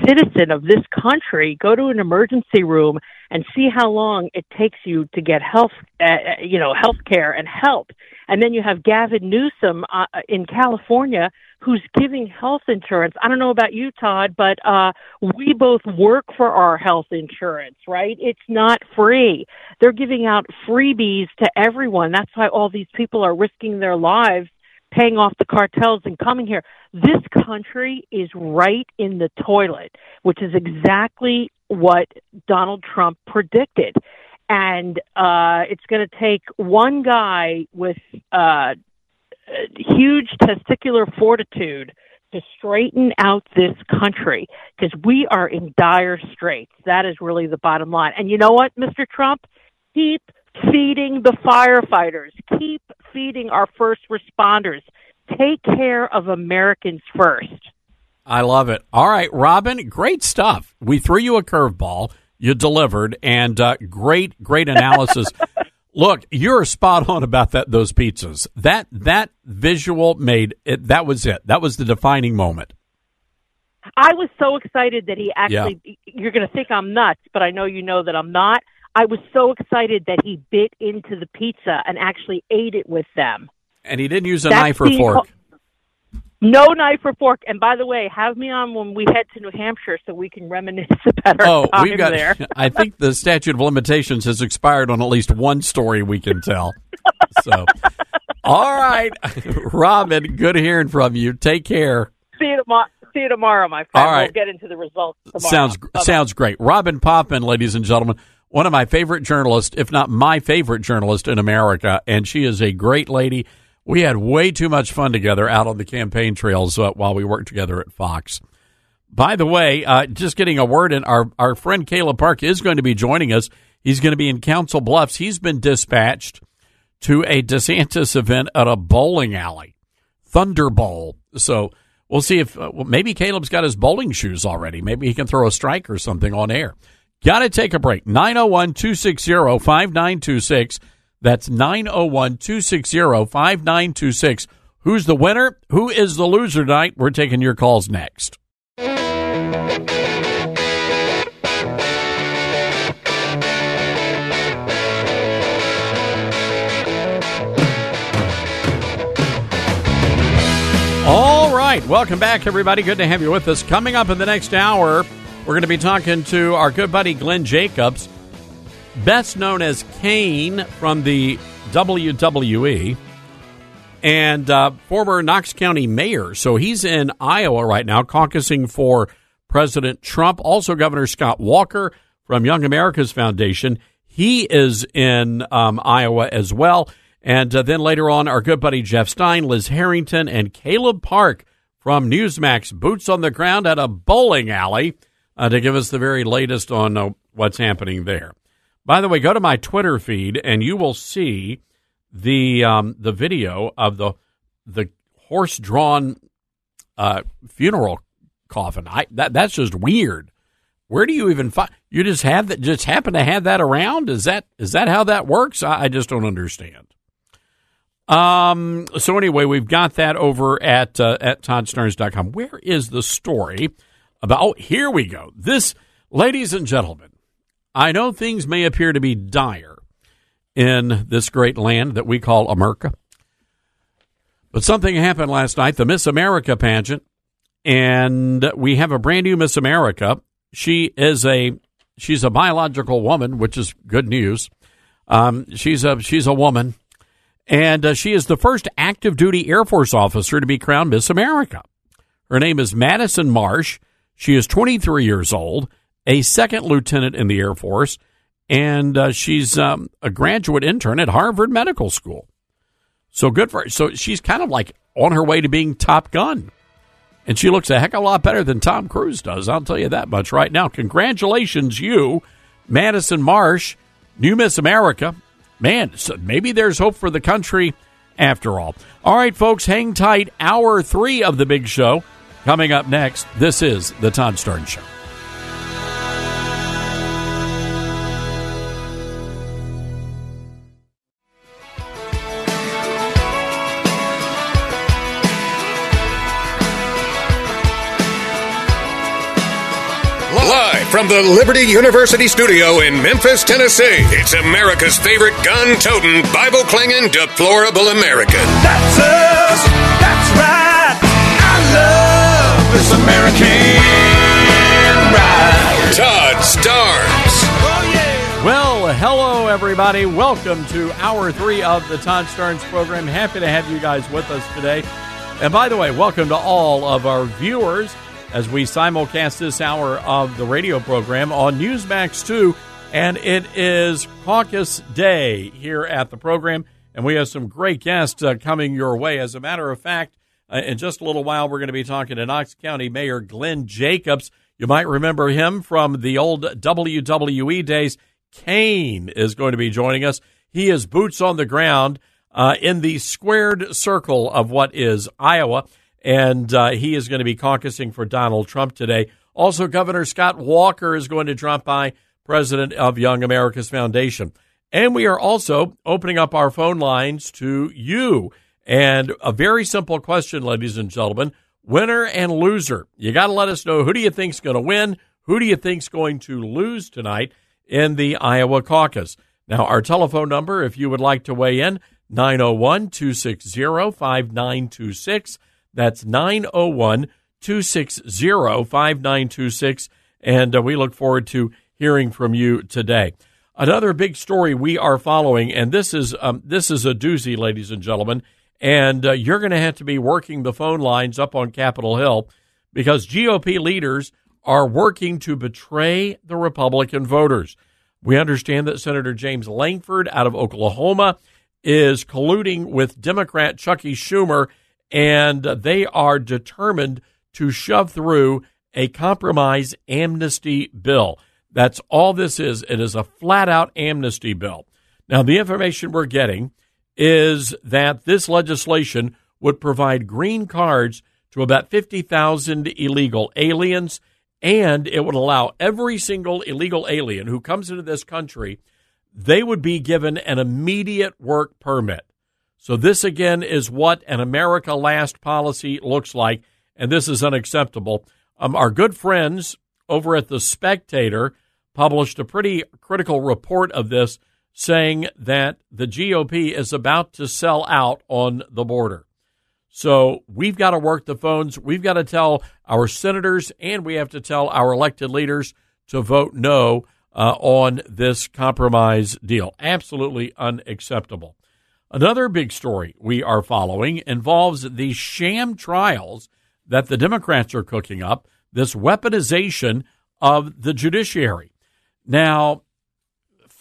citizen of this country. Go to an emergency room and see how long it takes you to get health, uh, you know, health care and help. And then you have Gavin Newsom uh, in California who's giving health insurance. I don't know about you, Todd, but uh, we both work for our health insurance, right? It's not free. They're giving out freebies to everyone. That's why all these people are risking their lives paying off the cartels and coming here. This country is right in the toilet, which is exactly what Donald Trump predicted. And uh, it's going to take one guy with uh, huge testicular fortitude to straighten out this country because we are in dire straits. That is really the bottom line. And you know what, Mr. Trump? Keep feeding the firefighters. Keep feeding our first responders. Take care of Americans first. I love it. All right, Robin, great stuff. We threw you a curveball. You delivered, and uh, great, great analysis. Look, you're spot on about that. Those pizzas. That that visual made it. That was it. That was the defining moment. I was so excited that he actually. Yeah. You're going to think I'm nuts, but I know you know that I'm not. I was so excited that he bit into the pizza and actually ate it with them. And he didn't use a That's knife or fork. No knife or fork. And by the way, have me on when we head to New Hampshire so we can reminisce about our oh, time we've got, there. I think the statute of limitations has expired on at least one story we can tell. so, all right, Robin, good hearing from you. Take care. See you tomorrow. See you tomorrow, my friend. All right. We'll get into the results tomorrow. Sounds Bye-bye. sounds great. Robin Poppin, ladies and gentlemen, one of my favorite journalists, if not my favorite journalist in America, and she is a great lady. We had way too much fun together out on the campaign trails uh, while we worked together at Fox. By the way, uh, just getting a word in, our, our friend Caleb Parke is going to be joining us. He's going to be in Council Bluffs. He's been dispatched to a DeSantis event at a bowling alley, Thunder Bowl. So we'll see if uh, maybe Caleb's got his bowling shoes already. Maybe he can throw a strike or something on air. Got to take a break. 901 260 5926. That's 901 260 5926. Who's the winner? Who is the loser tonight? We're taking your calls next. All right. Welcome back, everybody. Good to have you with us. Coming up in the next hour, we're going to be talking to our good buddy Glenn Jacobs best known as Kane from the WWE, and uh, former Knox County mayor. So he's in Iowa right now, caucusing for President Trump. Also, Governor Scott Walker from Young America's Foundation. He is in um, Iowa as well. And uh, then later on, our good buddy Jeff Stein, Liz Harrington, and Caleb Parke from Newsmax, boots on the ground at a bowling alley uh, to give us the very latest on uh, what's happening there. By the way, go to my Twitter feed and you will see the um, the video of the the horse drawn uh, funeral coffin. I that that's just weird. Where do you even find? You just have that? Just happen to have that around? Is that is that how that works? I, I just don't understand. Um. So anyway, we've got that over at uh, at ToddStarnes.com. Where is the story about? Oh, here we go. This, ladies and gentlemen, I know things may appear to be dire in this great land that we call America, but something happened last night, the Miss America pageant, and we have a brand new Miss America. She is a she's a biological woman, which is good news. Um, she's a she's a woman, and uh, she is the first active duty Air Force officer to be crowned Miss America. Her name is Madison Marsh. She is 23 years old a second lieutenant in the Air Force, and uh, she's um, a graduate intern at Harvard Medical School. So good for her. So she's kind of like on her way to being Top Gun. And she looks a heck of a lot better than Tom Cruise does. I'll tell you that much right now. Congratulations, you, Madison Marsh, new Miss America. Man, so maybe there's hope for the country after all. All right, folks, hang tight. Hour three of the big show coming up next. This is The Todd Starnes Show. Live from the Liberty University studio in Memphis, Tennessee, it's America's favorite gun toting, Bible clanging, deplorable American. That's us. That's right. I love this American ride. Todd Starnes. Well, hello, everybody. Welcome to hour three of the Todd Starnes program. Happy to have you guys with us today. And by the way, welcome to all of our viewers as we simulcast this hour of the radio program on Newsmax 2. And it is caucus day here at the program. And we have some great guests uh, coming your way. As a matter of fact, in just a little while, we're going to be talking to Knox County Mayor Glenn Jacobs. You might remember him from the old WWE days. Kane is going to be joining us. He is boots on the ground uh, in the squared circle of what is Iowa and uh, he is going to be caucusing for Donald Trump today. Also, Governor Scott Walker is going to drop by, president of Young America's Foundation. And we are also opening up our phone lines to you. And a very simple question, ladies and gentlemen winner and loser. You got to let us know who do you think's going to win? Who do you think's going to lose tonight in the Iowa caucus? Now, our telephone number, if you would like to weigh in, 901 260 5926. That's 901 260 5926. And uh, we look forward to hearing from you today. Another big story we are following, and this is um, this is a doozy, ladies and gentlemen. And uh, you're going to have to be working the phone lines up on Capitol Hill because GOP leaders are working to betray the Republican voters. We understand that Senator James Lankford out of Oklahoma is colluding with Democrat Chuckie Schumer and they are determined to shove through a compromise amnesty bill. That's all this is. It is a flat out amnesty bill. Now, the information we're getting is that this legislation would provide green cards to about 50,000 illegal aliens, and it would allow every single illegal alien who comes into this country, they would be given an immediate work permit. So, this again is what an America Last policy looks like, and this is unacceptable. Um, our good friends over at The Spectator published a pretty critical report of this, saying that the GOP is about to sell out on the border. So, we've got to work the phones. We've got to tell our senators and we have to tell our elected leaders to vote no uh, on this compromise deal. Absolutely unacceptable. Another big story we are following involves the sham trials that the Democrats are cooking up, this weaponization of the judiciary. Now,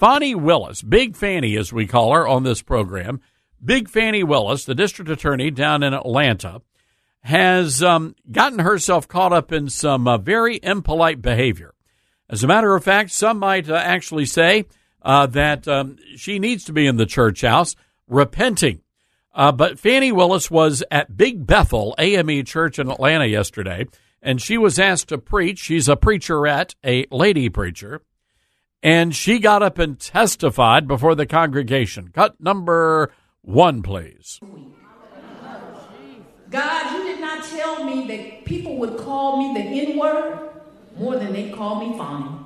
Fani Willis, Big Fanny as we call her on this program, Big Fanny Willis, the district attorney down in Atlanta, has um, gotten herself caught up in some uh, very impolite behavior. As a matter of fact, some might uh, actually say uh, that um, she needs to be in the church house repenting. Uh, but Fani Willis was at Big Bethel AME Church in Atlanta yesterday, and she was asked to preach. She's a preacherette, a lady preacher, and she got up and testified before the congregation. Cut number one, please. God, you did not tell me that people would call me the N word more than they call me Fani.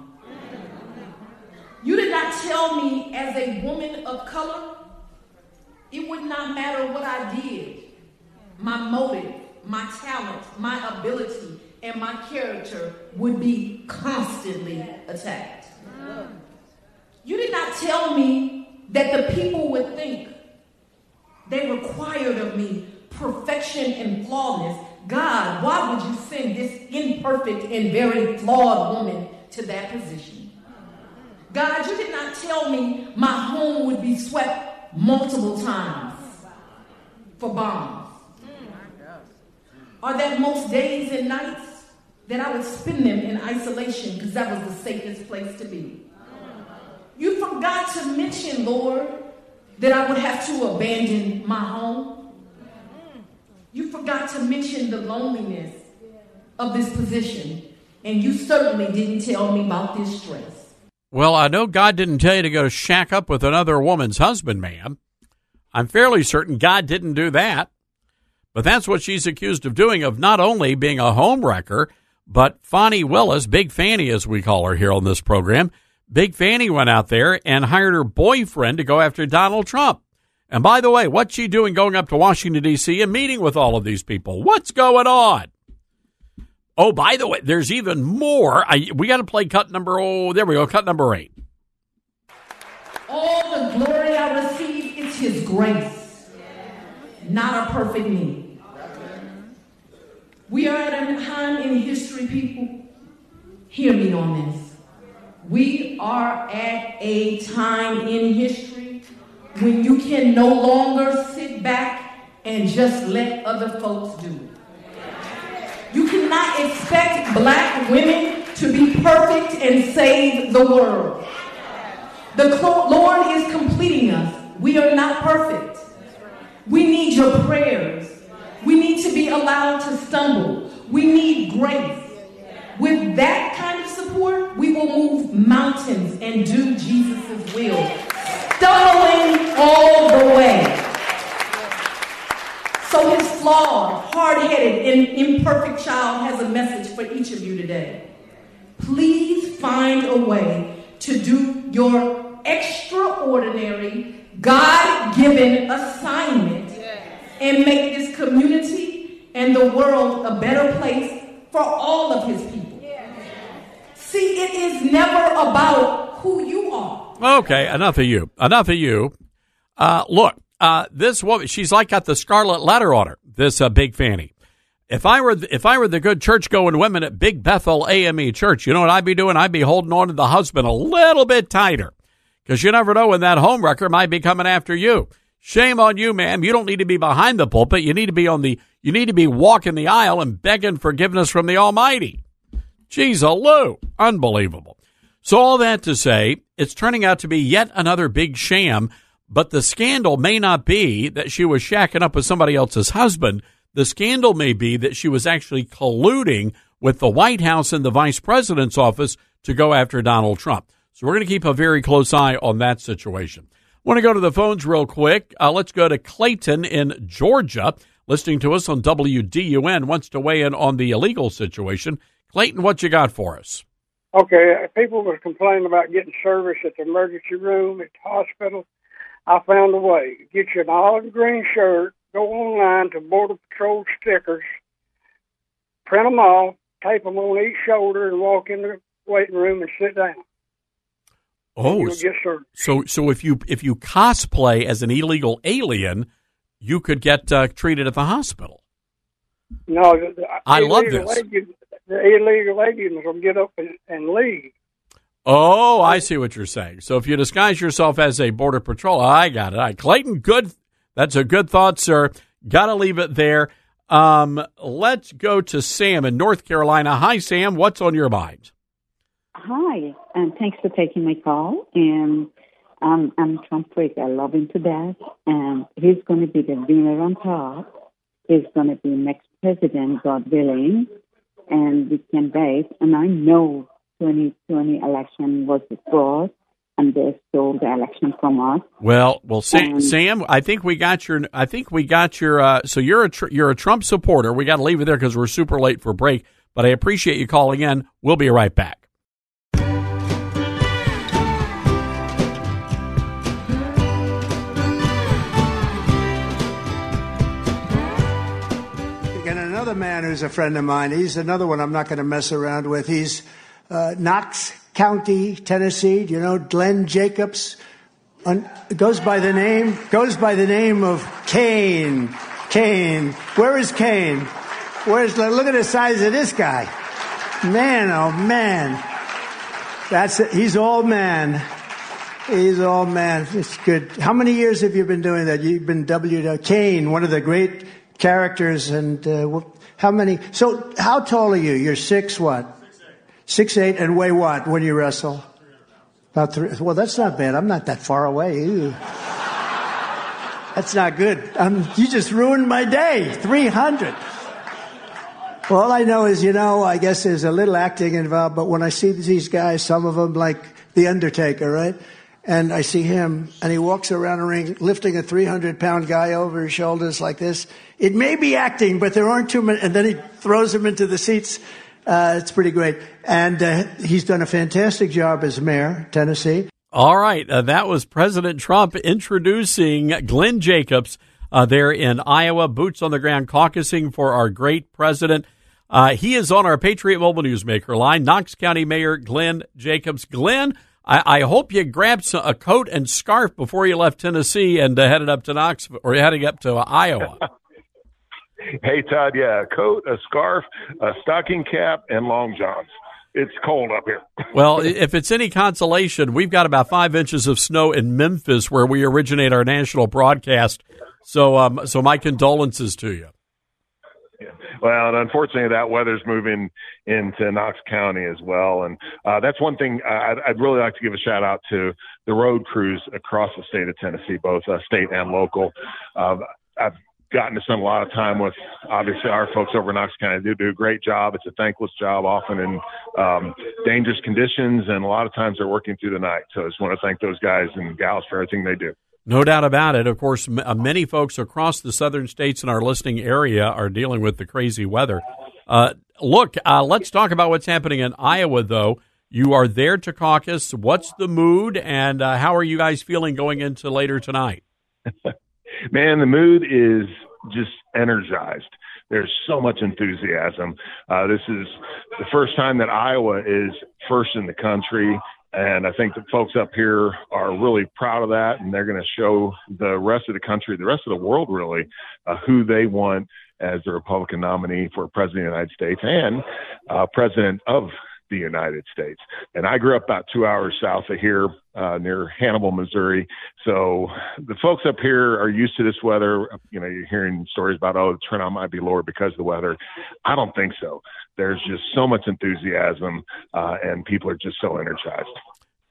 You did not tell me as a woman of color it would not matter what I did. My motive, my talent, my ability, and my character would be constantly attacked. You did not tell me that the people would think they required of me perfection and flawless. God, why would you send this imperfect and very flawed woman to that position? God, you did not tell me my home would be swept multiple times for bombs. Mm, or that most days and nights that I would spend them in isolation because that was the safest place to be. You forgot to mention, Lord, that I would have to abandon my home. You forgot to mention the loneliness of this position, and you certainly didn't tell me about this stress. Well, I know God didn't tell you to go shack up with another woman's husband, ma'am. I'm fairly certain God didn't do that. But that's what she's accused of doing, of not only being a home wrecker, but Fani Willis, Big Fanny as we call her here on this program, Big Fanny went out there and hired her boyfriend to go after Donald Trump. And by the way, what's she doing going up to Washington, D.C. and meeting with all of these people? What's going on? Oh, by the way, there's even more. I, we got to play cut number, oh, there we go, cut number eight. All the glory I receive is His grace, not a perfect me. We are at a time in history, people. Hear me on this. We are at a time in history when you can no longer sit back and just let other folks do it. You cannot expect black women to be perfect and save the world. The Lord is completing us. We are not perfect. We need your prayers. We need to be allowed to stumble. We need grace. With that kind of support, we will move mountains and do Jesus' will, stumbling all the way. So his flawed, hard-headed, and imperfect child has a message for each of you today. Please find a way to do your extraordinary, God-given assignment and make this community and the world a better place for all of his people. See, it is never about who you are. Okay, enough of you. Enough of you. Uh, look, uh, this woman, she's like got the scarlet letter on her. This uh, big fanny. If I were if I were the good church going women at Big Bethel AME Church, you know what I'd be doing? I'd be holding on to the husband a little bit tighter because you never know when that home wrecker might be coming after you. Shame on you, ma'am. You don't need to be behind the pulpit. You need to be on the you need to be walking the aisle and begging forgiveness from the Almighty. Geez, Lou. Unbelievable. So, all that to say, it's turning out to be yet another big sham, but the scandal may not be that she was shacking up with somebody else's husband. The scandal may be that she was actually colluding with the White House and the vice president's office to go after Donald Trump. So, we're going to keep a very close eye on that situation. Want to go to the phones real quick? Uh, let's go to Clayton in Georgia, listening to us on WDUN, wants to weigh in on the illegal situation. Clayton, what you got for us? Okay, people were complaining about getting service at the emergency room at the hospital. I found a way. Get you an olive green shirt, go online to Border Patrol stickers, print them off, tape them on each shoulder, and walk in the waiting room and sit down. Oh, so, so so if you if you cosplay as an illegal alien, you could get uh, treated at the hospital. No, the, the I love this. The illegal aliens will get up and, and leave. Oh, I see what you're saying. So if you disguise yourself as a border patrol, I got it. All right, Clayton, good. That's a good thought, sir. Got to leave it there. Um, let's go to Sam in North Carolina. Hi, Sam. What's on your mind? Hi, and thanks for taking my call. And um, I'm Trump freak. I love him to death, and he's going to be the winner on top. He's going to be next president, God willing and we can wait. And I know 2020 election was fraud, and they stole the election from us. Well, well, Sam, Sam, I think we got your. I think we got your. Uh, so you're a tr- you're a Trump supporter. We got to leave it there because we're super late for break. But I appreciate you calling in. We'll be right back. Another man who's a friend of mine. He's another one I'm not going to mess around with. He's uh, Knox County, Tennessee. Do you know Glenn Jacobs? Un- goes by the name goes by the name of Kane. Kane. Where is Kane? Where's look at the size of this guy? Man, oh man. That's it. He's all man. He's all man. It's good. How many years have you been doing that? You've been W. Kane, one of the great characters, and uh, how many? So, how tall are you? You're six what? Six eight. Six eight, and weigh what when you wrestle? About three. Well, that's not bad. I'm not that far away. That's not good. Um, you just ruined my day. 300. Well, all I know is, you know, I guess there's a little acting involved, but when I see these guys, some of them like The Undertaker, right? And I see him, and he walks around the ring lifting a 300 pound guy over his shoulders like this. It may be acting, but there aren't too many. And then he throws him into the seats. Uh, it's pretty great. And uh, he's done a fantastic job as mayor, Tennessee. All right. Uh, that was President Trump introducing Glenn Jacobs uh, there in Iowa, boots on the ground, caucusing for our great president. Uh, he is on our Patriot Mobile Newsmaker line, Knox County Mayor Glenn Jacobs. Glenn, I, I hope you grabbed a coat and scarf before you left Tennessee and uh, headed up to Knox or heading up to Iowa. hey, Todd, yeah, a coat, a scarf, a stocking cap, and long johns. It's cold up here. well, if it's any consolation, we've got about five inches of snow in Memphis, where we originate our national broadcast. So, um, so my condolences to you. Well, unfortunately, that weather's moving into Knox County as well, and uh, that's one thing I'd, I'd, really like to give a shout out to the road crews across the state of Tennessee, both uh, state and local. Uh, I've gotten to spend a lot of time with obviously our folks over in Knox County. They do a great job. It's a thankless job, often in um, dangerous conditions, and a lot of times they're working through the night. So I just want to thank those guys and gals for everything they do. No doubt about it. Of course, m- uh, many folks across the southern states in our listening area are dealing with the crazy weather. Uh, look, uh, let's talk about what's happening in Iowa, though. You are there to caucus. What's the mood, and uh, how are you guys feeling going into later tonight? Man, the mood is just energized. There's so much enthusiasm. Uh, this is the first time that Iowa is first in the country. And I think the folks up here are really proud of that, and they're going to show the rest of the country, the rest of the world, really, uh, who they want as the Republican nominee for president of the United States and uh, president of the United States. And I grew up about two hours south of here, uh, near Hannibal, Missouri. So the folks up here are used to this weather. You know, you're hearing stories about, oh, the turnout might be lower because of the weather. I don't think so. There's just so much enthusiasm, uh, and people are just so energized.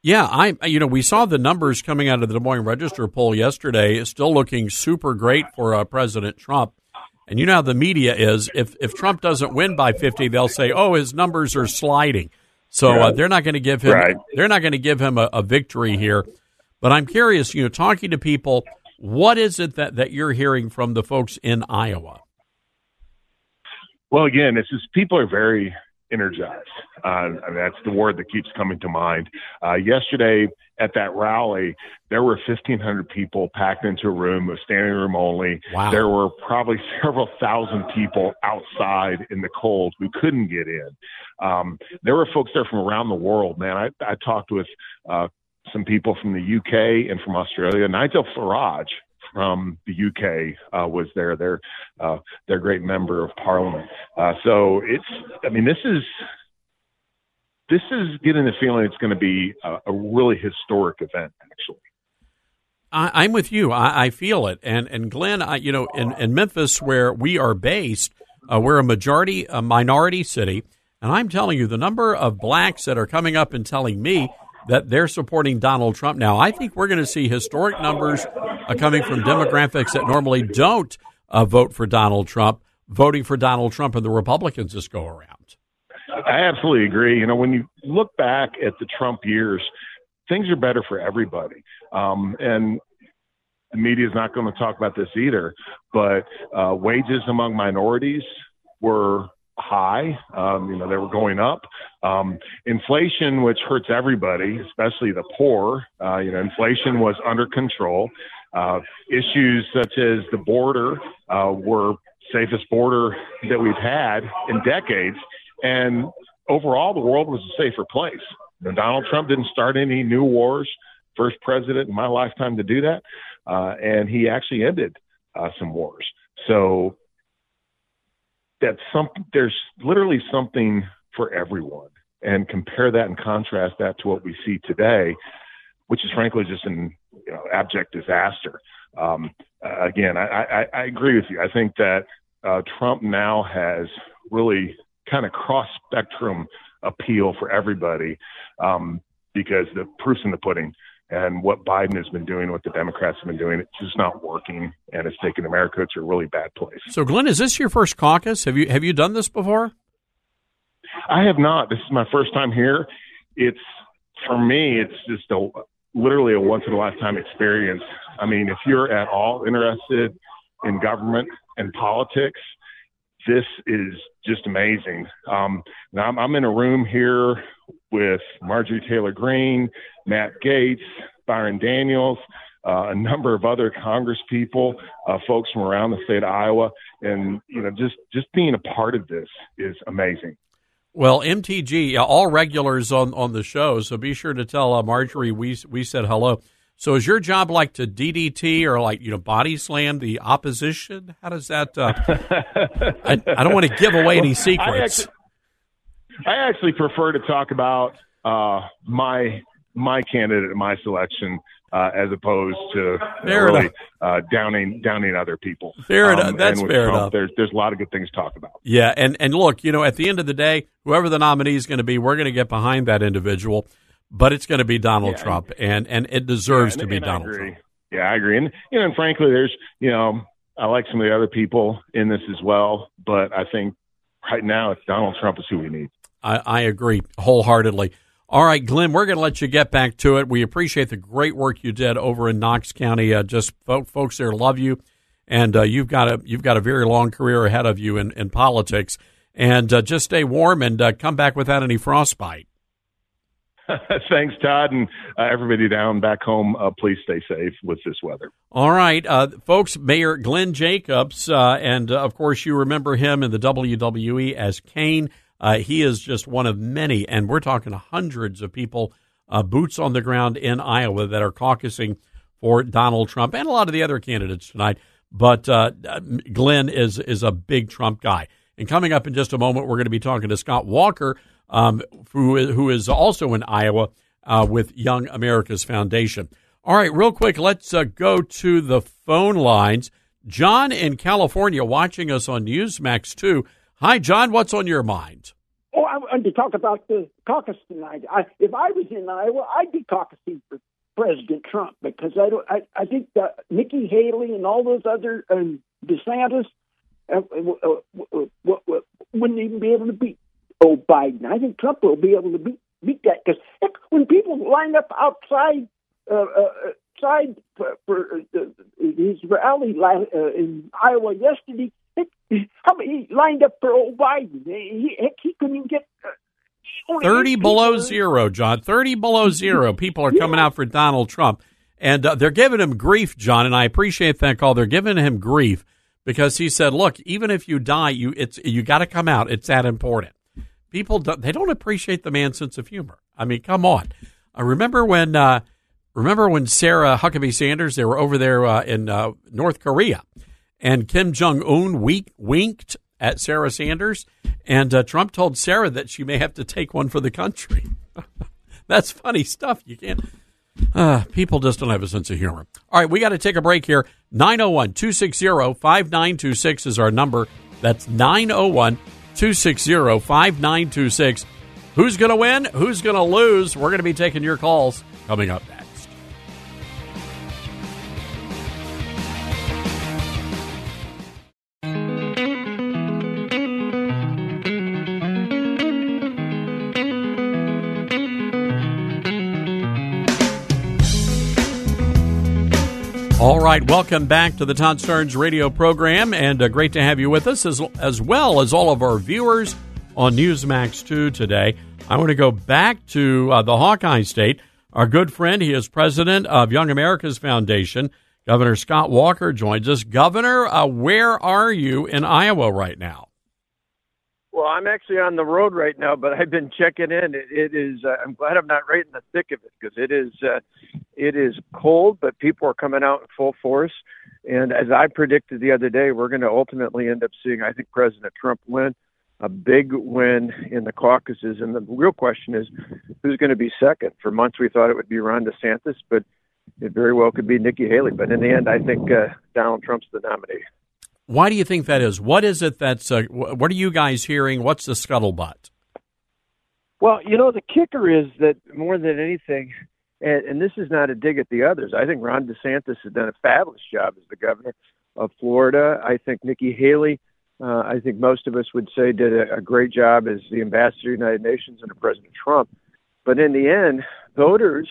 Yeah, I you know we saw the numbers coming out of the Des Moines Register poll yesterday. It's still looking super great for uh, President Trump. And you know how the media is. If if Trump doesn't win by fifty, they'll say, "Oh, his numbers are sliding." So uh, they're not going to give him. Right. They're not going to give him a, a, victory here. But I'm curious. You know, talking to people, what is it that that you're hearing from the folks in Iowa? Well, again, it's just people are very energized. Uh, I mean, that's the word that keeps coming to mind. Uh, yesterday at that rally, there were 1,500 people packed into a room, a standing room only. Wow. There were probably several thousand people outside in the cold who couldn't get in. Um, there were folks there from around the world, man. I, I talked with uh, some people from the UK and from Australia. Nigel Farage from the UK uh, was there. They're uh, they're great member of Parliament. Uh, so it's I mean this is this is getting the feeling it's going to be a, a really historic event actually. I, am with you. I, I, feel it. And and Glenn, I, you know, in, in Memphis, where we are based, uh, we're a majority, a minority city, and I'm telling you, the number of blacks that are coming up and telling me that they're supporting Donald Trump now, I think we're going to see historic numbers coming from demographics that normally don't uh, vote for Donald Trump, voting for Donald Trump and the Republicans this go around. I absolutely agree. You know, when you look back at the Trump years, things are better for everybody. Um, and the media is not going to talk about this either, but uh, wages among minorities were high. Um, you know, they were going up. Um, inflation, which hurts everybody, especially the poor, uh, you know, inflation was under control. Uh, issues such as the border uh, were safest border that we've had in decades. And overall, the world was a safer place. Know, Donald Trump didn't start any new wars, first president in my lifetime to do that. Uh, and he actually ended uh, some wars. So that's some, there's literally something for everyone. And compare that and contrast that to what we see today, which is frankly just an you know, abject disaster. Um, uh, again, I, I, I, agree with you. I think that uh, Trump now has really kind of cross spectrum appeal for everybody um, because the proof's in the pudding. And what Biden has been doing, what the Democrats have been doing, it's just not working, and it's taken America to a really bad place. So, Glenn, is this your first caucus? Have you have you done this before? I have not. This is my first time here. It's for me, it's just a literally a once in a lifetime experience. I mean, if you're at all interested in government and politics, this is just amazing. Um, now I'm, I'm in a room here with Marjorie Taylor Greene, Matt Gaetz, Byron Donalds, uh, a number of other Congress people, uh, folks from around the state of Iowa, and you know, just just being a part of this is amazing. Well, MTG, all regulars on, on the show, so be sure to tell uh, Marjorie we we said hello. So, is your job like to DDT or like you know body slam the opposition? How does that? Uh, I, I, don't want to give away any secrets. I actually, I actually prefer to talk about uh, my my candidate, my selection, uh, as opposed to really uh, downing downing other people. Fair um, enough. That's fair Trump, enough. There's there's a lot of good things to talk about. Yeah, and and look, you know, at the end of the day, whoever the nominee is going to be, we're going to get behind that individual, but it's going to be Donald Yeah, Trump, and and it deserves Yeah, to be and Donald. Trump. Yeah, I agree. And you know, and frankly, there's you know, I like some of the other people in this as well, but I think right now it's Donald Trump is who we need. I, I agree wholeheartedly. All right, Glenn, we're going to let you get back to it. We appreciate the great work you did over in Knox County. Uh, just folk, folks there love you, and uh, you've got a you've got a very long career ahead of you in, in politics. And uh, just stay warm and uh, come back without any frostbite. Thanks, Todd, and uh, everybody down back home. Uh, please stay safe with this weather. All right, uh, folks. Mayor Glenn Jacobs, uh, and uh, of course you remember him in the WWE as Kane. Uh, he is just one of many, and we're talking hundreds of people, uh, boots on the ground in Iowa that are caucusing for Donald Trump and a lot of the other candidates tonight. But uh, Glenn is is a big Trump guy. And coming up in just a moment, we're going to be talking to Scott Walker, um, who is, who is also in Iowa uh, with Young America's Foundation. All right, real quick, let's uh, go to the phone lines. John in California watching us on Newsmax 2. Hi, John. What's on your mind? Oh, I wanted to talk about the caucus tonight. I, if I was in Iowa, I'd be caucusing for President Trump because I don't. I, I think that Nikki Haley and all those other um, DeSantis uh, uh, uh, uh, uh, wouldn't even be able to beat oh Biden. I think Trump will be able to beat beat that because when people line up outside. Uh, uh, Side for, for uh, his rally uh, in Iowa yesterday. How many he lined up for old Biden? He, heck, he couldn't even get uh, 30 below people. zero, John. 30 below zero. People are coming out for Donald Trump. And uh, they're giving him grief, John, and I appreciate that call. They're giving him grief because he said, "Look, even if you die, you it's you got to come out. It's that important." People don't, they don't appreciate the man's sense of humor. I mean, come on. I remember when uh, remember when Sarah Huckabee Sanders they were over there uh, in uh, North Korea, and Kim Jong Un wink, winked at Sarah Sanders, and uh, Trump told Sarah that she may have to take one for the country. That's funny stuff. You can't. Uh, people just don't have a sense of humor. All right, we got to take a break here. 901 260 5926 is our number. That's 901 260 5926. Who's going to win? Who's going to lose? We're going to be taking your calls coming up All right, welcome back to the Todd Starnes radio program, and uh, great to have you with us, as, as well as all of our viewers on Newsmax 2 today. I want to go back to uh, the Hawkeye State. Our good friend, he is president of Young America's Foundation. Governor Scott Walker joins us. Governor, uh, where are you in Iowa right now? Well, I'm actually on the road right now, but I've been checking in. It, it is. Uh, I'm glad I'm not right in the thick of it because it is. Uh, it is cold, but people are coming out in full force. And as I predicted the other day, we're going to ultimately end up seeing, I think, President Trump win a big win in the caucuses. And the real question is, who's going to be second? For months, we thought it would be Ron DeSantis, but it very well could be Nikki Haley. But in the end, I think uh, Donald Trump's the nominee. Why do you think that is? What is it that's, uh, what are you guys hearing? What's the scuttlebutt? Well, you know, the kicker is that more than anything, And, and this is not a dig at the others. I think Ron DeSantis has done a fabulous job as the governor of Florida. I think Nikki Haley, uh, I think most of us would say, did a, a great job as the ambassador to the United Nations under President Trump. But in the end, voters,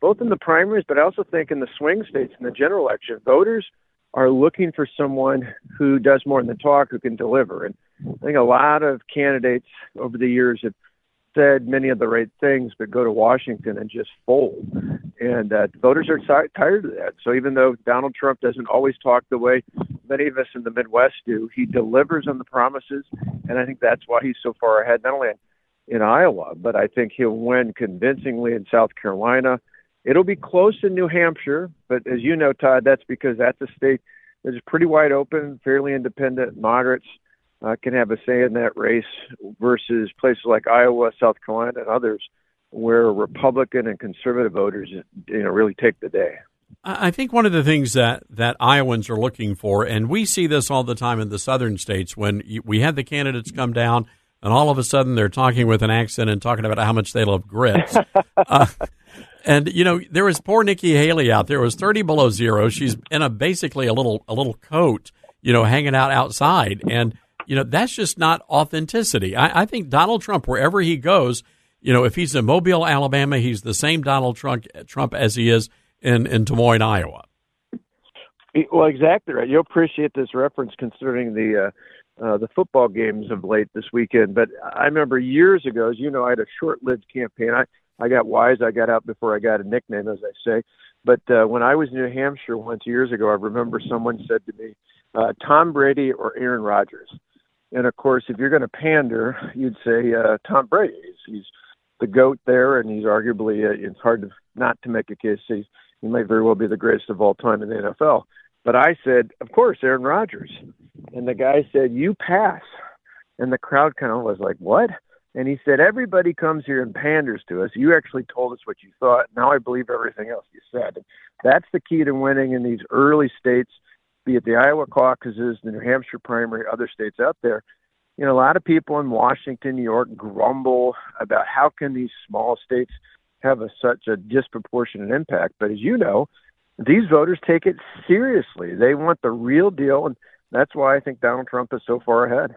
both in the primaries, but I also think in the swing states in the general election, voters are looking for someone who does more than talk, who can deliver. And I think a lot of candidates over the years have said many of the right things, but go to Washington and just fold. And uh, voters are t- tired of that. So even though Donald Trump doesn't always talk the way many of us in the Midwest do, he delivers on the promises. And I think that's why he's so far ahead, not only in Iowa, but I think he'll win convincingly in South Carolina. It'll be close in New Hampshire, but as you know, Todd, that's because that's a state that is pretty wide open, fairly independent, moderates uh, can have a say in that race versus places like Iowa, South Carolina, and others where Republican and conservative voters, you know, really take the day. I think one of the things that, that Iowans are looking for, and we see this all the time in the southern states, when we have the candidates come down and all of a sudden they're talking with an accent and talking about how much they love grits. uh, and you know, there was poor Nikki Haley out there. It was thirty below zero. She's in a basically a little a little coat, you know, hanging out outside, and you know, that's just not authenticity. I, I think Donald Trump, wherever he goes, you know, if he's in Mobile, Alabama, he's the same Donald Trump, Trump as he is in, in Des Moines, Iowa. Well, exactly right. You'll appreciate this reference concerning the uh, uh, the football games of late this weekend. But I remember years ago, as you know, I had a short-lived campaign. I I got wise. I got out before I got a nickname, as I say. But uh, when I was in New Hampshire once years ago, I remember someone said to me, uh, "Tom Brady or Aaron Rodgers." And of course, if you're going to pander, you'd say uh, Tom Brady. He's, he's the goat there, and he's arguably. Uh, it's hard to, not to make a case. He's, he might very well be the greatest of all time in the NFL. But I said, of course, Aaron Rodgers. And the guy said, "You pass." And the crowd kind of was like, "What?" And he said, Everybody comes here and panders to us. You actually told us what you thought. Now I believe everything else you said. That's the key to winning in these early states be it the Iowa caucuses, the New Hampshire primary, other states out there, you know, a lot of people in Washington, New York grumble about how can these small states have a, such a disproportionate impact. But as you know, these voters take it seriously. They want the real deal, and that's why I think Donald Trump is so far ahead.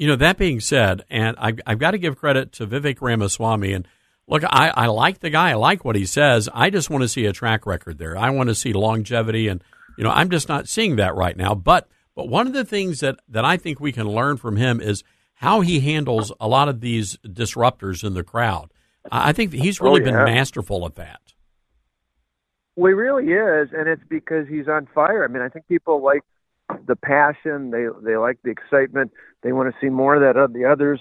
You know, that being said, and I've, I've got to give credit to Vivek Ramaswamy. And look, I, I like the guy. I like what he says. I just want to see a track record there. I want to see longevity and – you know, I'm just not seeing that right now. But but one of the things that that I think we can learn from him is how he handles a lot of these disruptors in the crowd. I think he's oh, really oh, yeah. been masterful at that. Well, he really is, and it's because he's on fire. I mean, I think people like the passion. They they like the excitement. They want to see more of that of the others.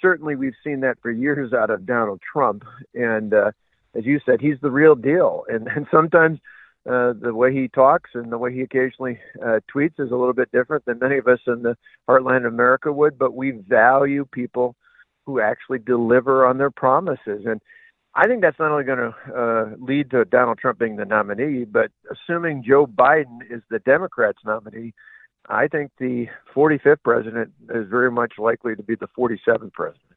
Certainly, we've seen that for years out of Donald Trump, and uh, as you said, he's the real deal. And and sometimes uh, the way he talks and the way he occasionally uh, tweets is a little bit different than many of us in the heartland of America would, but we value people who actually deliver on their promises. And I think that's not only going to uh, lead to Donald Trump being the nominee, but assuming Joe Biden is the Democrats' nominee, I think the 45th president is very much likely to be the 47th president.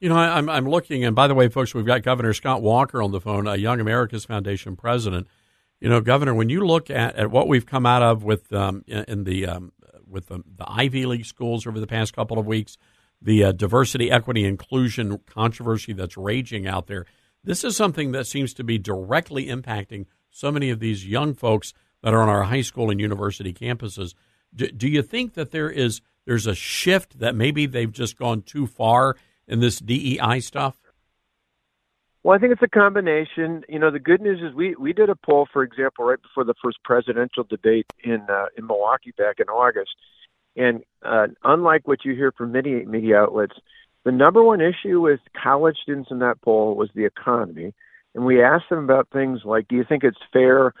You know, I, I'm, I'm looking, and by the way, folks, we've got Governor Scott Walker on the phone, a Young America's Foundation president. You know, Governor, when you look at, at what we've come out of with um, in the um, with the, the, Ivy League schools over the past couple of weeks, the uh, diversity, equity, inclusion controversy that's raging out there, this is something that seems to be directly impacting so many of these young folks that are on our high school and university campuses. Do, do you think that there is there's a shift that maybe they've just gone too far in this DEI stuff? Well, I think it's a combination. You know, the good news is we we did a poll, for example, right before the first presidential debate in uh, in Milwaukee back in August, and uh, unlike what you hear from many media outlets, the number one issue with college students in that poll was the economy, and we asked them about things like, do you think it's fair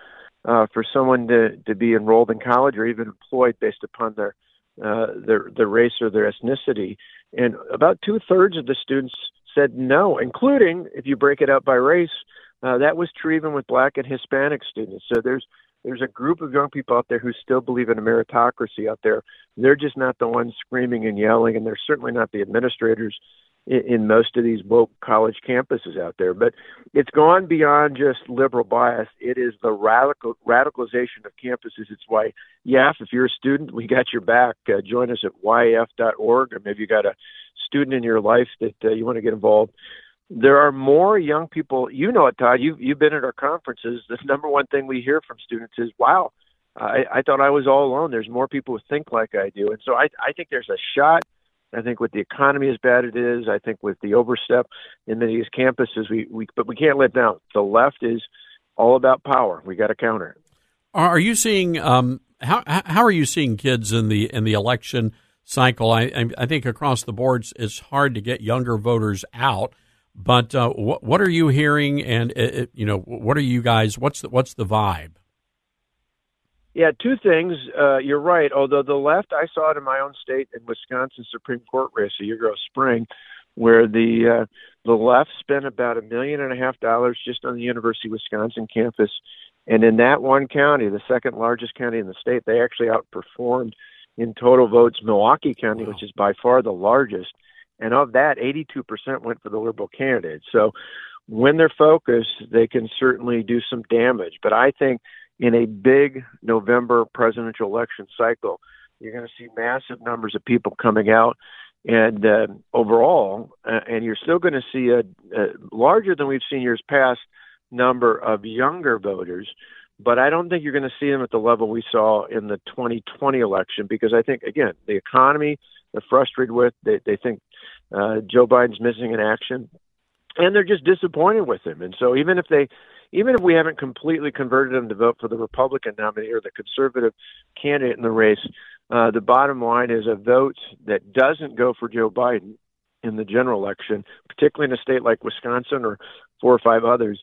uh, for someone to to be enrolled in college or even employed based upon their uh, their their race or their ethnicity? And about two thirds of the students said no, including if you break it out by race. Uh, that was true even with black and Hispanic students. So there's there's a group of young people out there who still believe in a meritocracy out there. They're just not the ones screaming and yelling, and they're certainly not the administrators in, in most of these woke college campuses out there. But it's gone beyond just liberal bias. It is the radical radicalization of campuses. It's why, yeah, if you're a student, we got your back. Uh, join us at yaf.org, or maybe you got a student in your life that uh, you want to get involved. There are more young people. You know it, Todd. You've you've been at our conferences. The number one thing we hear from students is, "Wow, I, I thought I was all alone. There's more people who think like I do." And so I I think there's a shot I think with the economy as bad it is, I think with the overstep in many of these campuses, we, we but we can't let down. The left is all about power. We got to counter it. Are you seeing um, how how are you seeing kids in the in the election cycle? I I think across the boards it's hard to get younger voters out. But uh, what what are you hearing? And uh, uh you know what are you guys? What's the, what's the vibe? Yeah, two things. Uh, you're right. Although the left, I saw it in my own state in Wisconsin Supreme Court race a year ago, spring, where the uh, the left spent about a million and a half dollars just on the University of Wisconsin campus, and in that one county, the second largest county in the state, they actually outperformed in total votes Milwaukee County, wow. which is by far the largest, and of that, 82% went for the liberal candidate. So when they're focused, they can certainly do some damage. But I think in a big November presidential election cycle, you're going to see massive numbers of people coming out. And uh, overall, uh, and you're still going to see a, a larger than we've seen years past number of younger voters, but I don't think you're going to see them at the level we saw in the 2020 election because I think again the economy they're frustrated with they they think uh, Joe Biden's missing in action, and they're just disappointed with him. And so even if they even if we haven't completely converted them to vote for the Republican nominee or the conservative candidate in the race, uh, the bottom line is a vote that doesn't go for Joe Biden in the general election, particularly in a state like Wisconsin or four or five others,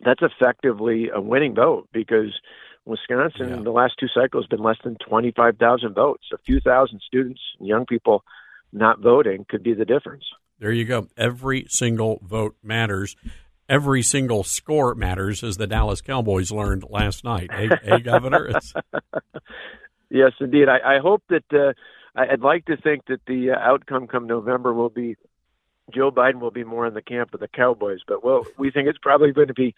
that's effectively a winning vote because Wisconsin, yeah. in the last two cycles, has been less than 25,000 votes. A few thousand students, and young people not voting could be the difference. There you go. Every single vote matters every single score matters, as the Dallas Cowboys learned last night. Hey, hey Governor. yes, indeed. I, I hope that uh, I'd like to think that the uh, outcome come November will be Joe Biden will be more in the camp of the Cowboys, but well, we think it's probably going to be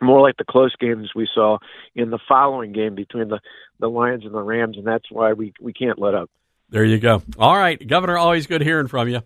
more like the close games we saw in the following game between the the Lions and the Rams, and that's why we we can't let up. There you go. All right, Governor, always good hearing from you.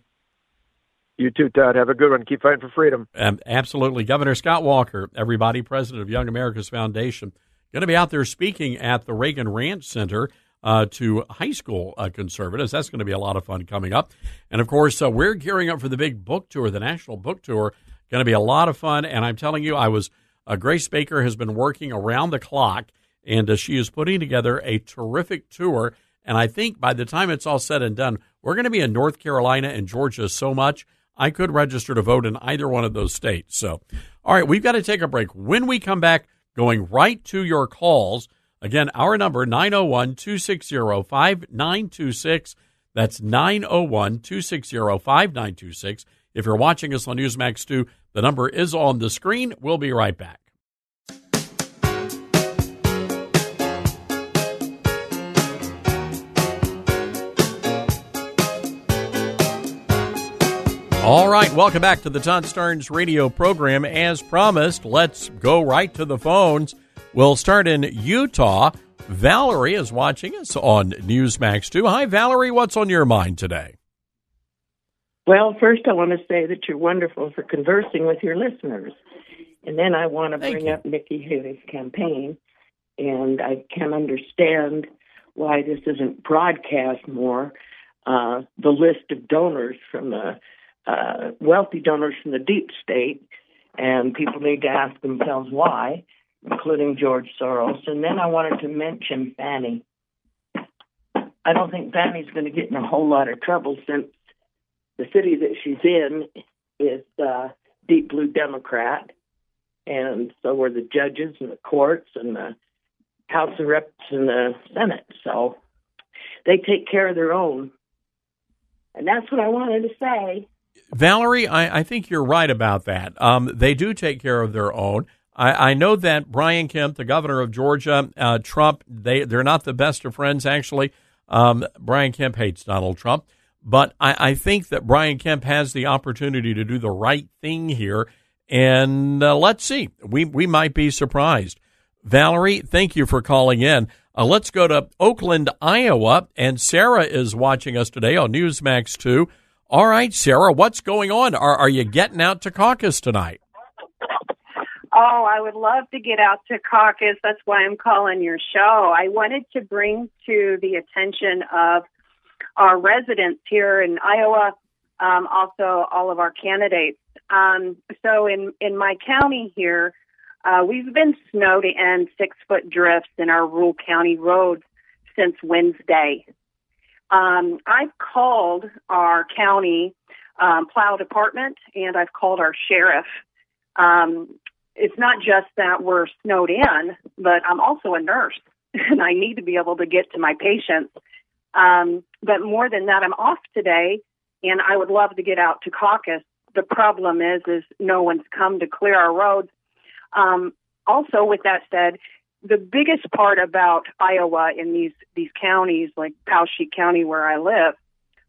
You too, Todd. Have a good one. Keep fighting for freedom. Um, absolutely. Governor Scott Walker, everybody, president of Young America's Foundation, going to be out there speaking at the Reagan Ranch Center uh, to high school uh, conservatives. That's going to be a lot of fun coming up. And of course, uh, we're gearing up for the big book tour, the National Book Tour. Going to be a lot of fun. And I'm telling you, I was, Grace Baker has been working around the clock, and uh, she is putting together a terrific tour. And I think by the time it's all said and done, we're going to be in North Carolina and Georgia so much I could register to vote in either one of those states. So, all right, we've got to take a break. When we come back, going right to your calls. Again, our number 901 260 5926. That's 901 260 5926. If you're watching us on Newsmax 2, the number is on the screen. We'll be right back. All right, welcome back to the Todd Starnes radio program. As promised, let's go right to the phones. We'll start in Utah. Valerie is watching us on Newsmax 2. Hi, Valerie. What's on your mind today? Well, first, I want to say that you're wonderful for conversing with your listeners. And then I want to Thank bring you. up Nikki Haley's campaign. And I can understand why this isn't broadcast more. Uh, the list of donors from the uh, wealthy donors from the deep state, and people need to ask themselves why, including George Soros. And then I wanted to mention Fani. I don't think Fani's going to get in a whole lot of trouble since the city that she's in is uh, deep blue Democrat, and so are the judges and the courts and the House of Reps and the Senate. So they take care of their own. And that's what I wanted to say. Valerie, I, I, think you're right about that. Um, they do take care of their own. I, I, know that Brian Kemp, the governor of Georgia, uh, Trump, they they're not the best of friends. Actually, um, Brian Kemp hates Donald Trump, But I, I think that Brian Kemp has the opportunity to do the right thing here. And uh, let's see. We, we might be surprised. Valerie, thank you for calling in. Uh, let's go to Oakland, Iowa. And Sarah is watching us today on Newsmax 2. All right, Sarah, what's going on? Are, are you getting out to caucus tonight? Oh, I would love to get out to caucus. That's why I'm calling your show. I wanted to bring to the attention of our residents here in Iowa, um, also all of our candidates. Um, so in, in my county here, uh, we've been snowed and six foot drifts in our rural county roads since Wednesday. Um, I've called our county um, plow department and I've called our sheriff. Um, it's not just that we're snowed in, but I'm also a nurse and I need to be able to get to my patients. Um, but more than that, I'm off today and I would love to get out to caucus. The problem is, is no one's come to clear our roads. Um, also, with that said, the biggest part about Iowa in these these counties, like Poweshiek County, where I live,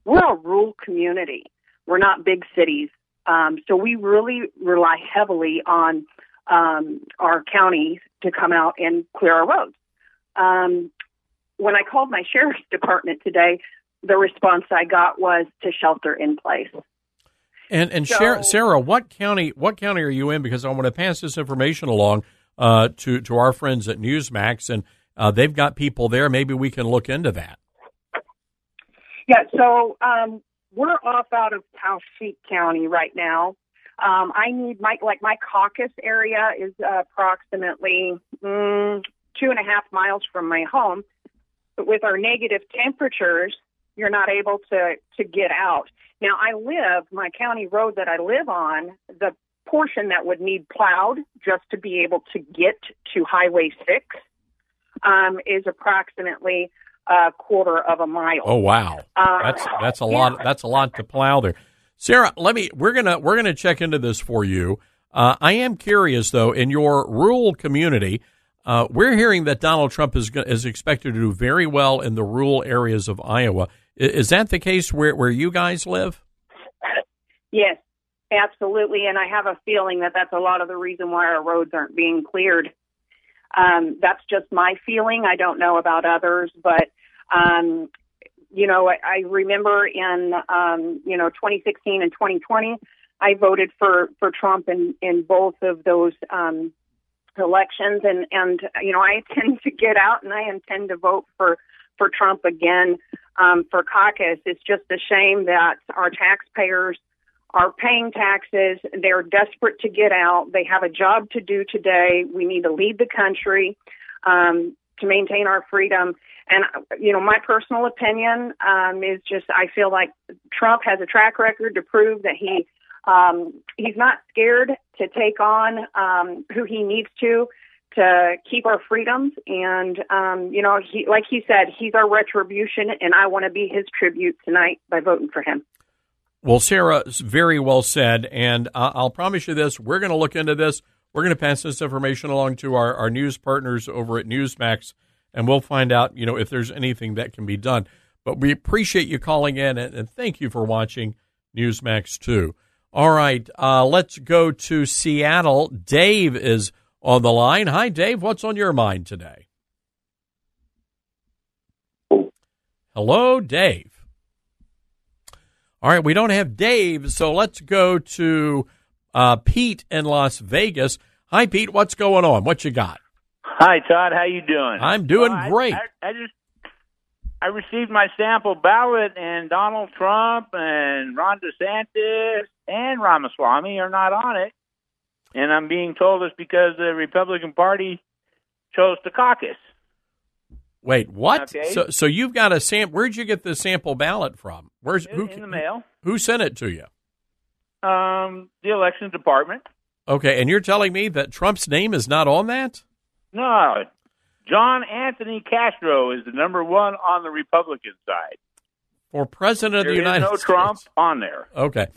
we're a rural community. We're not big cities, um, so we really rely heavily on um, our county to come out and clear our roads. Um, when I called my sheriff's department today, the response I got was to shelter in place. And and so, Sarah, what county what county are you in? Because I want to pass this information along uh, to to our friends at Newsmax, and uh, they've got people there. Maybe we can look into that. Yeah, so um, we're off out of Poweshiek County right now. Um, I need my like my caucus area is uh, approximately mm, two and a half miles from my home. But with our negative temperatures, you're not able to to get out. Now I live my county road that I live on. The portion that would need plowed just to be able to get to Highway 6 um, is approximately a quarter of a mile. Oh wow, uh, that's that's a yeah. lot. That's a lot to plow there. Sarah, let me. We're gonna we're gonna check into this for you. Uh, I am curious though, in your rural community, uh, we're hearing that Donald Trump is is expected to do very well in the rural areas of Iowa. Is, is that the case where where you guys live? Yes, Absolutely, and I have a feeling that that's a lot of the reason why our roads aren't being cleared. Um, that's just my feeling. I don't know about others, but um, you know, I, remember in um, you know 2016 and 2020, I voted for for Trump in in both of those um, elections, and and you know I intend to get out and I intend to vote for for Trump again um, for caucus. It's just a shame that our taxpayers are paying taxes. They're desperate to get out. They have a job to do today. We need to lead the country um, to maintain our freedom. And, you know, my personal opinion um, is just I feel like Trump has a track record to prove that he um, he's not scared to take on um, who he needs to to keep our freedoms. And, um, you know, he, like he said, he's our retribution, and I want to be his tribute tonight by voting for him. Well, Sarah, very well said. And uh, I'll promise you this we're going to look into this. We're going to pass this information along to our, our news partners over at Newsmax, and we'll find out, you know, if there's anything that can be done. But we appreciate you calling in, and, and thank you for watching Newsmax 2. All right, uh, let's go to Seattle. Dave is on the line. Hi, Dave. What's on your mind today? Hello, Dave. All right, we don't have Dave, so let's go to uh, Pete in Las Vegas. Hi, Pete. What's going on? What you got? Hi, Todd. How you doing? I'm doing well, great. I, I, I, just I received my sample ballot, and Donald Trump and Ron DeSantis and Ramaswamy are not on it, and I'm being told it's because the Republican Party chose to caucus. Wait, what? Okay. So, so you've got a sample. Where'd you get the sample ballot from? Where's in, who? in the mail? Who sent it to you? Um, the election department. Okay, and you're telling me that Trump's name is not on that? No, John Anthony Castro is the number one on the Republican side. For president there of the United no States. No Trump on there. Okay,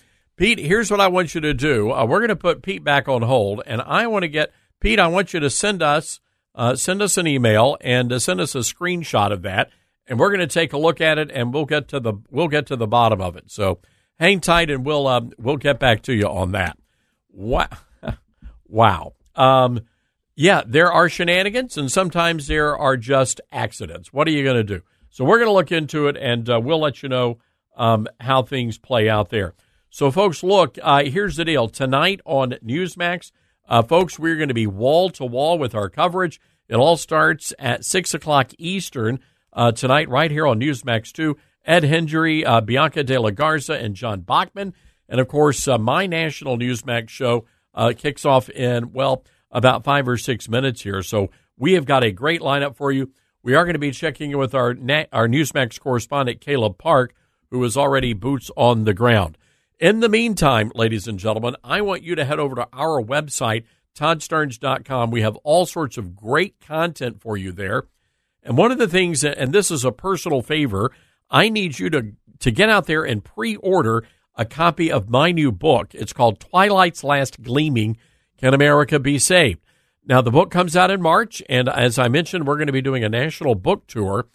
Pete. Here's what I want you to do. Uh, we're going to put Pete back on hold, and I want to get Pete. I want you to send us uh, send us an email and uh, send us a screenshot of that, and we're going to take a look at it, and we'll get to the we'll get to the bottom of it. So hang tight, and we'll uh, we'll get back to you on that. Wow, wow. Um, yeah, there are shenanigans, and sometimes there are just accidents. What are you going to do? So we're going to look into it, and uh, we'll let you know um, how things play out there. So, folks, look, uh, here's the deal. Tonight on Newsmax, uh, folks, we're going to be wall to wall with our coverage. It all starts at 6 o'clock Eastern uh, tonight, right here on Newsmax 2. Ed Henry, uh, Bianca De La Garza, and John Bachman. And, of course, uh, my national Newsmax show uh, kicks off in, well, about five or six minutes here. So we have got a great lineup for you. We are going to be checking in with our, our Newsmax correspondent, Caleb Parke, who is already boots on the ground. In the meantime, ladies and gentlemen, I want you to head over to our website, toddstarnes.com. We have all sorts of great content for you there. And one of the things, and this is a personal favor, I need you to, to get out there and pre order a copy of my new book. It's called Twilight's Last Gleaming Can America Be Saved? Now, the book comes out in March, and as I mentioned, we're going to be doing a national book tour,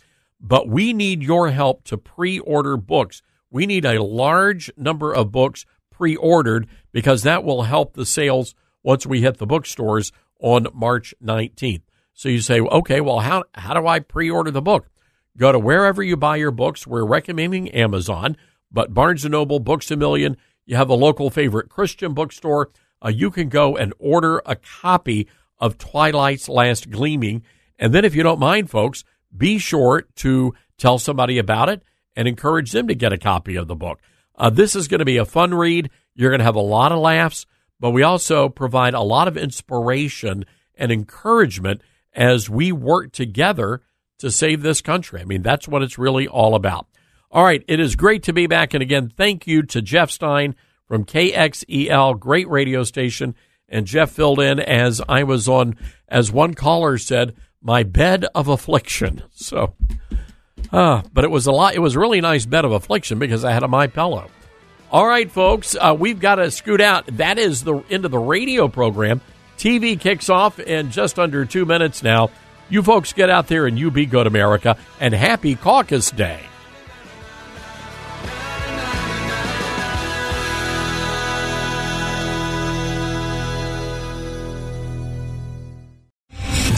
but we need your help to pre order books. We need a large number of books pre ordered because that will help the sales once we hit the bookstores on March 19th. So you say, okay, well, how, how do I pre order the book? Go to wherever you buy your books. We're recommending Amazon, but Barnes Noble, Books a Million, you have a local favorite Christian bookstore. Uh, you can go and order a copy of Twilight's Last Gleaming. And then, if you don't mind, folks, be sure to tell somebody about it and encourage them to get a copy of the book. Uh, this is going to be a fun read. You're going to have a lot of laughs, but we also provide a lot of inspiration and encouragement as we work together to save this country. I mean, that's what it's really all about. All right, it is great to be back. And again, thank you to Jeff Stein from KXEL, great radio station. And Jeff filled in as I was on, as one caller said, my bed of affliction. So uh, but it was a lot. It was a really nice bed of affliction because I had a my pillow. All right, folks, uh, we've got to scoot out. That is the end of the radio program. TV kicks off in just under two minutes now. You folks get out there and you be good, America, and happy Caucus Day.